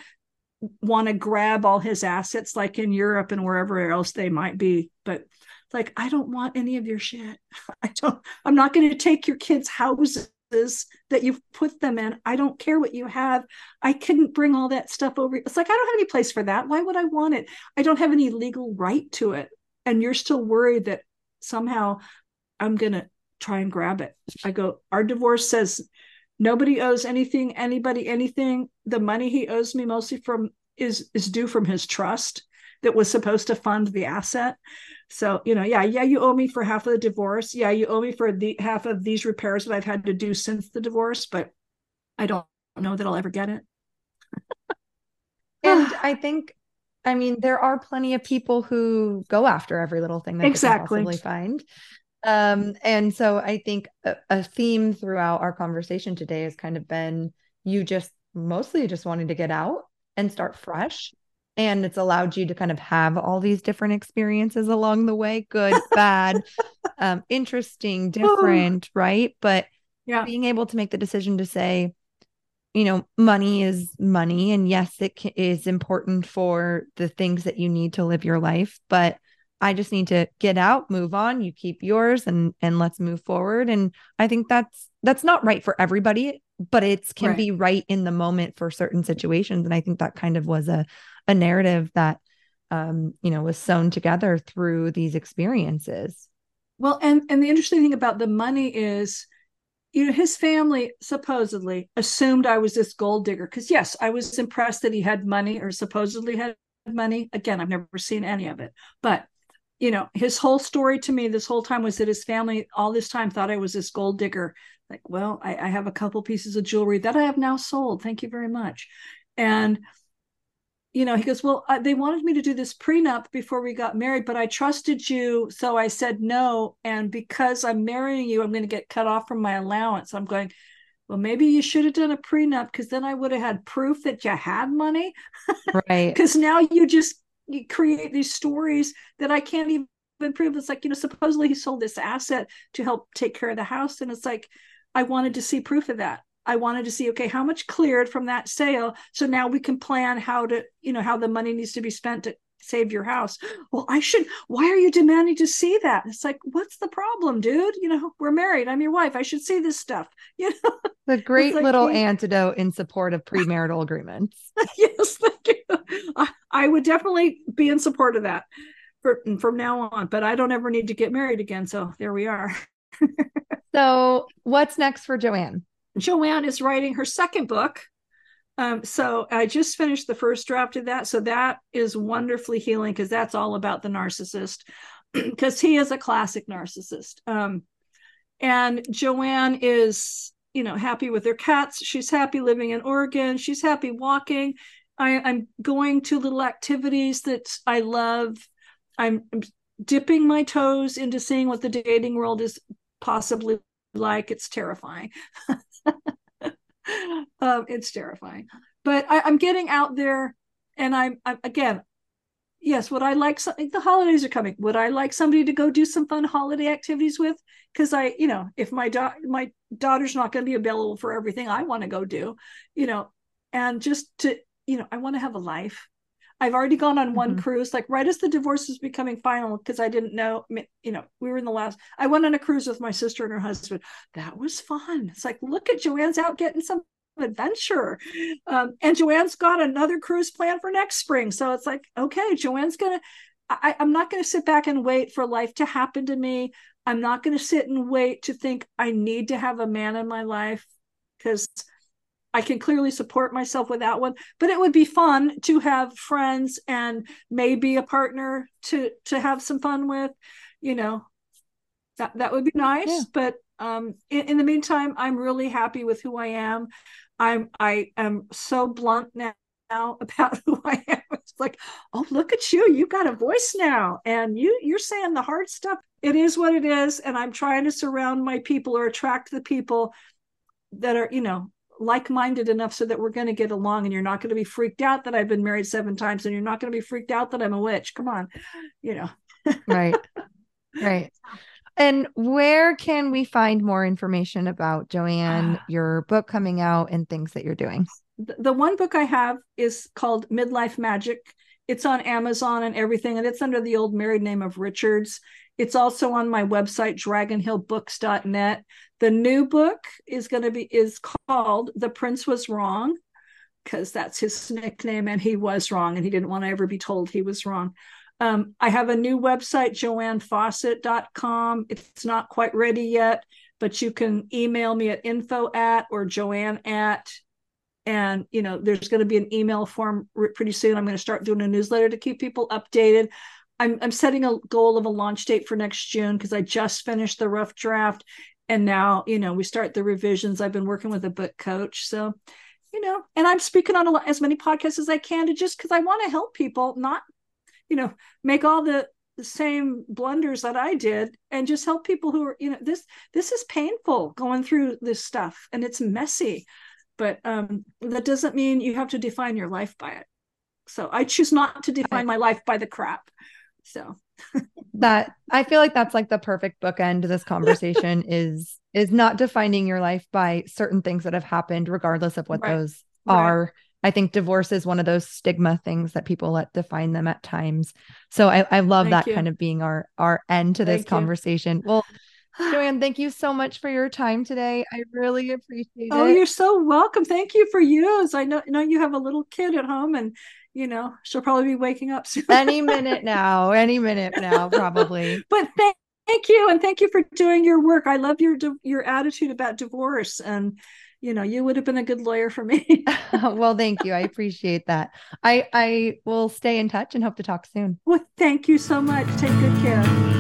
want to grab all his assets like in europe and wherever else they might be but like i don't want any of your shit i don't i'm not going to take your kids houses that you've put them in. I don't care what you have. I couldn't bring all that stuff over. It's like I don't have any place for that. Why would I want it? I don't have any legal right to it and you're still worried that somehow I'm going to try and grab it. I go, our divorce says nobody owes anything, anybody anything. The money he owes me mostly from is is due from his trust that was supposed to fund the asset. So, you know, yeah, yeah, you owe me for half of the divorce. Yeah, you owe me for the half of these repairs that I've had to do since the divorce, but I don't know that I'll ever get it. and I think I mean, there are plenty of people who go after every little thing that exactly. they can possibly find. Um, and so I think a, a theme throughout our conversation today has kind of been you just mostly just wanting to get out and start fresh. And it's allowed you to kind of have all these different experiences along the way good, bad, um, interesting, different, right? But yeah. being able to make the decision to say, you know, money is money. And yes, it is important for the things that you need to live your life. But I just need to get out, move on. You keep yours and and let's move forward. And I think that's that's not right for everybody, but it can right. be right in the moment for certain situations. And I think that kind of was a a narrative that um, you know, was sewn together through these experiences. Well, and and the interesting thing about the money is you know, his family supposedly assumed I was this gold digger because, yes, I was impressed that he had money or supposedly had money. Again, I've never seen any of it. But, you know, his whole story to me this whole time was that his family all this time thought I was this gold digger. Like, well, I, I have a couple pieces of jewelry that I have now sold. Thank you very much. And, you know, he goes, Well, uh, they wanted me to do this prenup before we got married, but I trusted you. So I said no. And because I'm marrying you, I'm going to get cut off from my allowance. I'm going, Well, maybe you should have done a prenup because then I would have had proof that you had money. Right. Because now you just you create these stories that I can't even prove. It's like, you know, supposedly he sold this asset to help take care of the house. And it's like, I wanted to see proof of that. I wanted to see, okay, how much cleared from that sale. So now we can plan how to, you know, how the money needs to be spent to save your house. Well, I should, why are you demanding to see that? It's like, what's the problem, dude? You know, we're married. I'm your wife. I should see this stuff. You know, the great like, little antidote in support of premarital agreements. yes, thank you. I, I would definitely be in support of that for, from now on, but I don't ever need to get married again. So there we are. so what's next for JoAnn? JoAnn is writing her second book. Um, so I just finished the first draft of that. So that is wonderfully healing because that's all about the narcissist. because he is a classic narcissist. Um, and JoAnn is, you know, happy with her cats. She's happy living in Oregon. She's happy walking. I, I'm going to little activities that I love. I'm, I'm dipping my toes into seeing what the dating world is possibly like. It's terrifying. um, it's terrifying. But I, am getting out there, and I'm, I'm again. Yes, would I like something? The holidays are coming. Would I like somebody to go do some fun holiday activities with? Because I, you know, if my da- my daughter's not going to be available for everything I want to go do, you know, and just to, you know, I want to have a life I've already gone on one mm-hmm. cruise, like right as the divorce was becoming final, because I didn't know, you know, we were in the last. I went on a cruise with my sister and her husband. That was fun. It's like, look at JoAnn's out getting some adventure. Um, and JoAnn's got another cruise plan for next spring. So it's like, okay, JoAnn's gonna. I, I'm not going to sit back and wait for life to happen to me. I'm not going to sit and wait to think I need to have a man in my life because I can clearly support myself without one, but it would be fun to have friends and maybe a partner to to have some fun with, you know. That that would be nice, yeah. but um in, in the meantime, I'm really happy with who I am. I'm I am so blunt now about who I am. It's like, oh, look at you. You got a voice now. And you you're saying the hard stuff. It is what it is. And I'm trying to surround my people or attract the people that are, you know, like-minded enough so that we're going to get along and you're not going to be freaked out that I've been married seven times and you're not going to be freaked out that I'm a witch. Come on. You know. right. Right. And where can we find more information about JoAnn, ah. your book coming out and things that you're doing? The one book I have is called Midlife Magic. It's on Amazon and everything, and it's under the old married name of Richards. It's also on my website, dragonhillbooks.net. The new book is going to be is called The Prince Was Wrong, because that's his nickname, and he was wrong, and he didn't want to ever be told he was wrong. Um, I have a new website, joannfawcett.com. It's not quite ready yet, but you can email me at info at or joann at and you know there's going to be an email form pretty soon i'm going to start doing a newsletter to keep people updated I'm I'm setting a goal of a launch date for next June because I just finished the rough draft and now, you know, we start the revisions. I've been working with a book coach. So, you know, and I'm speaking on a, as many podcasts as I can to just because I want to help people, not, you know, make all the, the same blunders that I did and just help people who are, you know, this this is painful going through this stuff and it's messy. But um that doesn't mean you have to define your life by it. So I choose not to define my life by the crap. So that I feel like that's like the perfect bookend to this conversation is is not defining your life by certain things that have happened, regardless of what right. those right. are. I think divorce is one of those stigma things that people let define them at times. So I, I love thank that you. kind of being our our end to this thank conversation. You. Well, JoAnn, thank you so much for your time today. I really appreciate oh, it. Oh, you're so welcome. Thank you for you. I know, know you have a little kid at home and you know, she'll probably be waking up soon. any minute now, any minute now, probably. but thank, thank you, and thank you for doing your work. I love your your attitude about divorce, and you know, you would have been a good lawyer for me. well, thank you. I appreciate that. I I will stay in touch and hope to talk soon. Well, thank you so much. Take good care.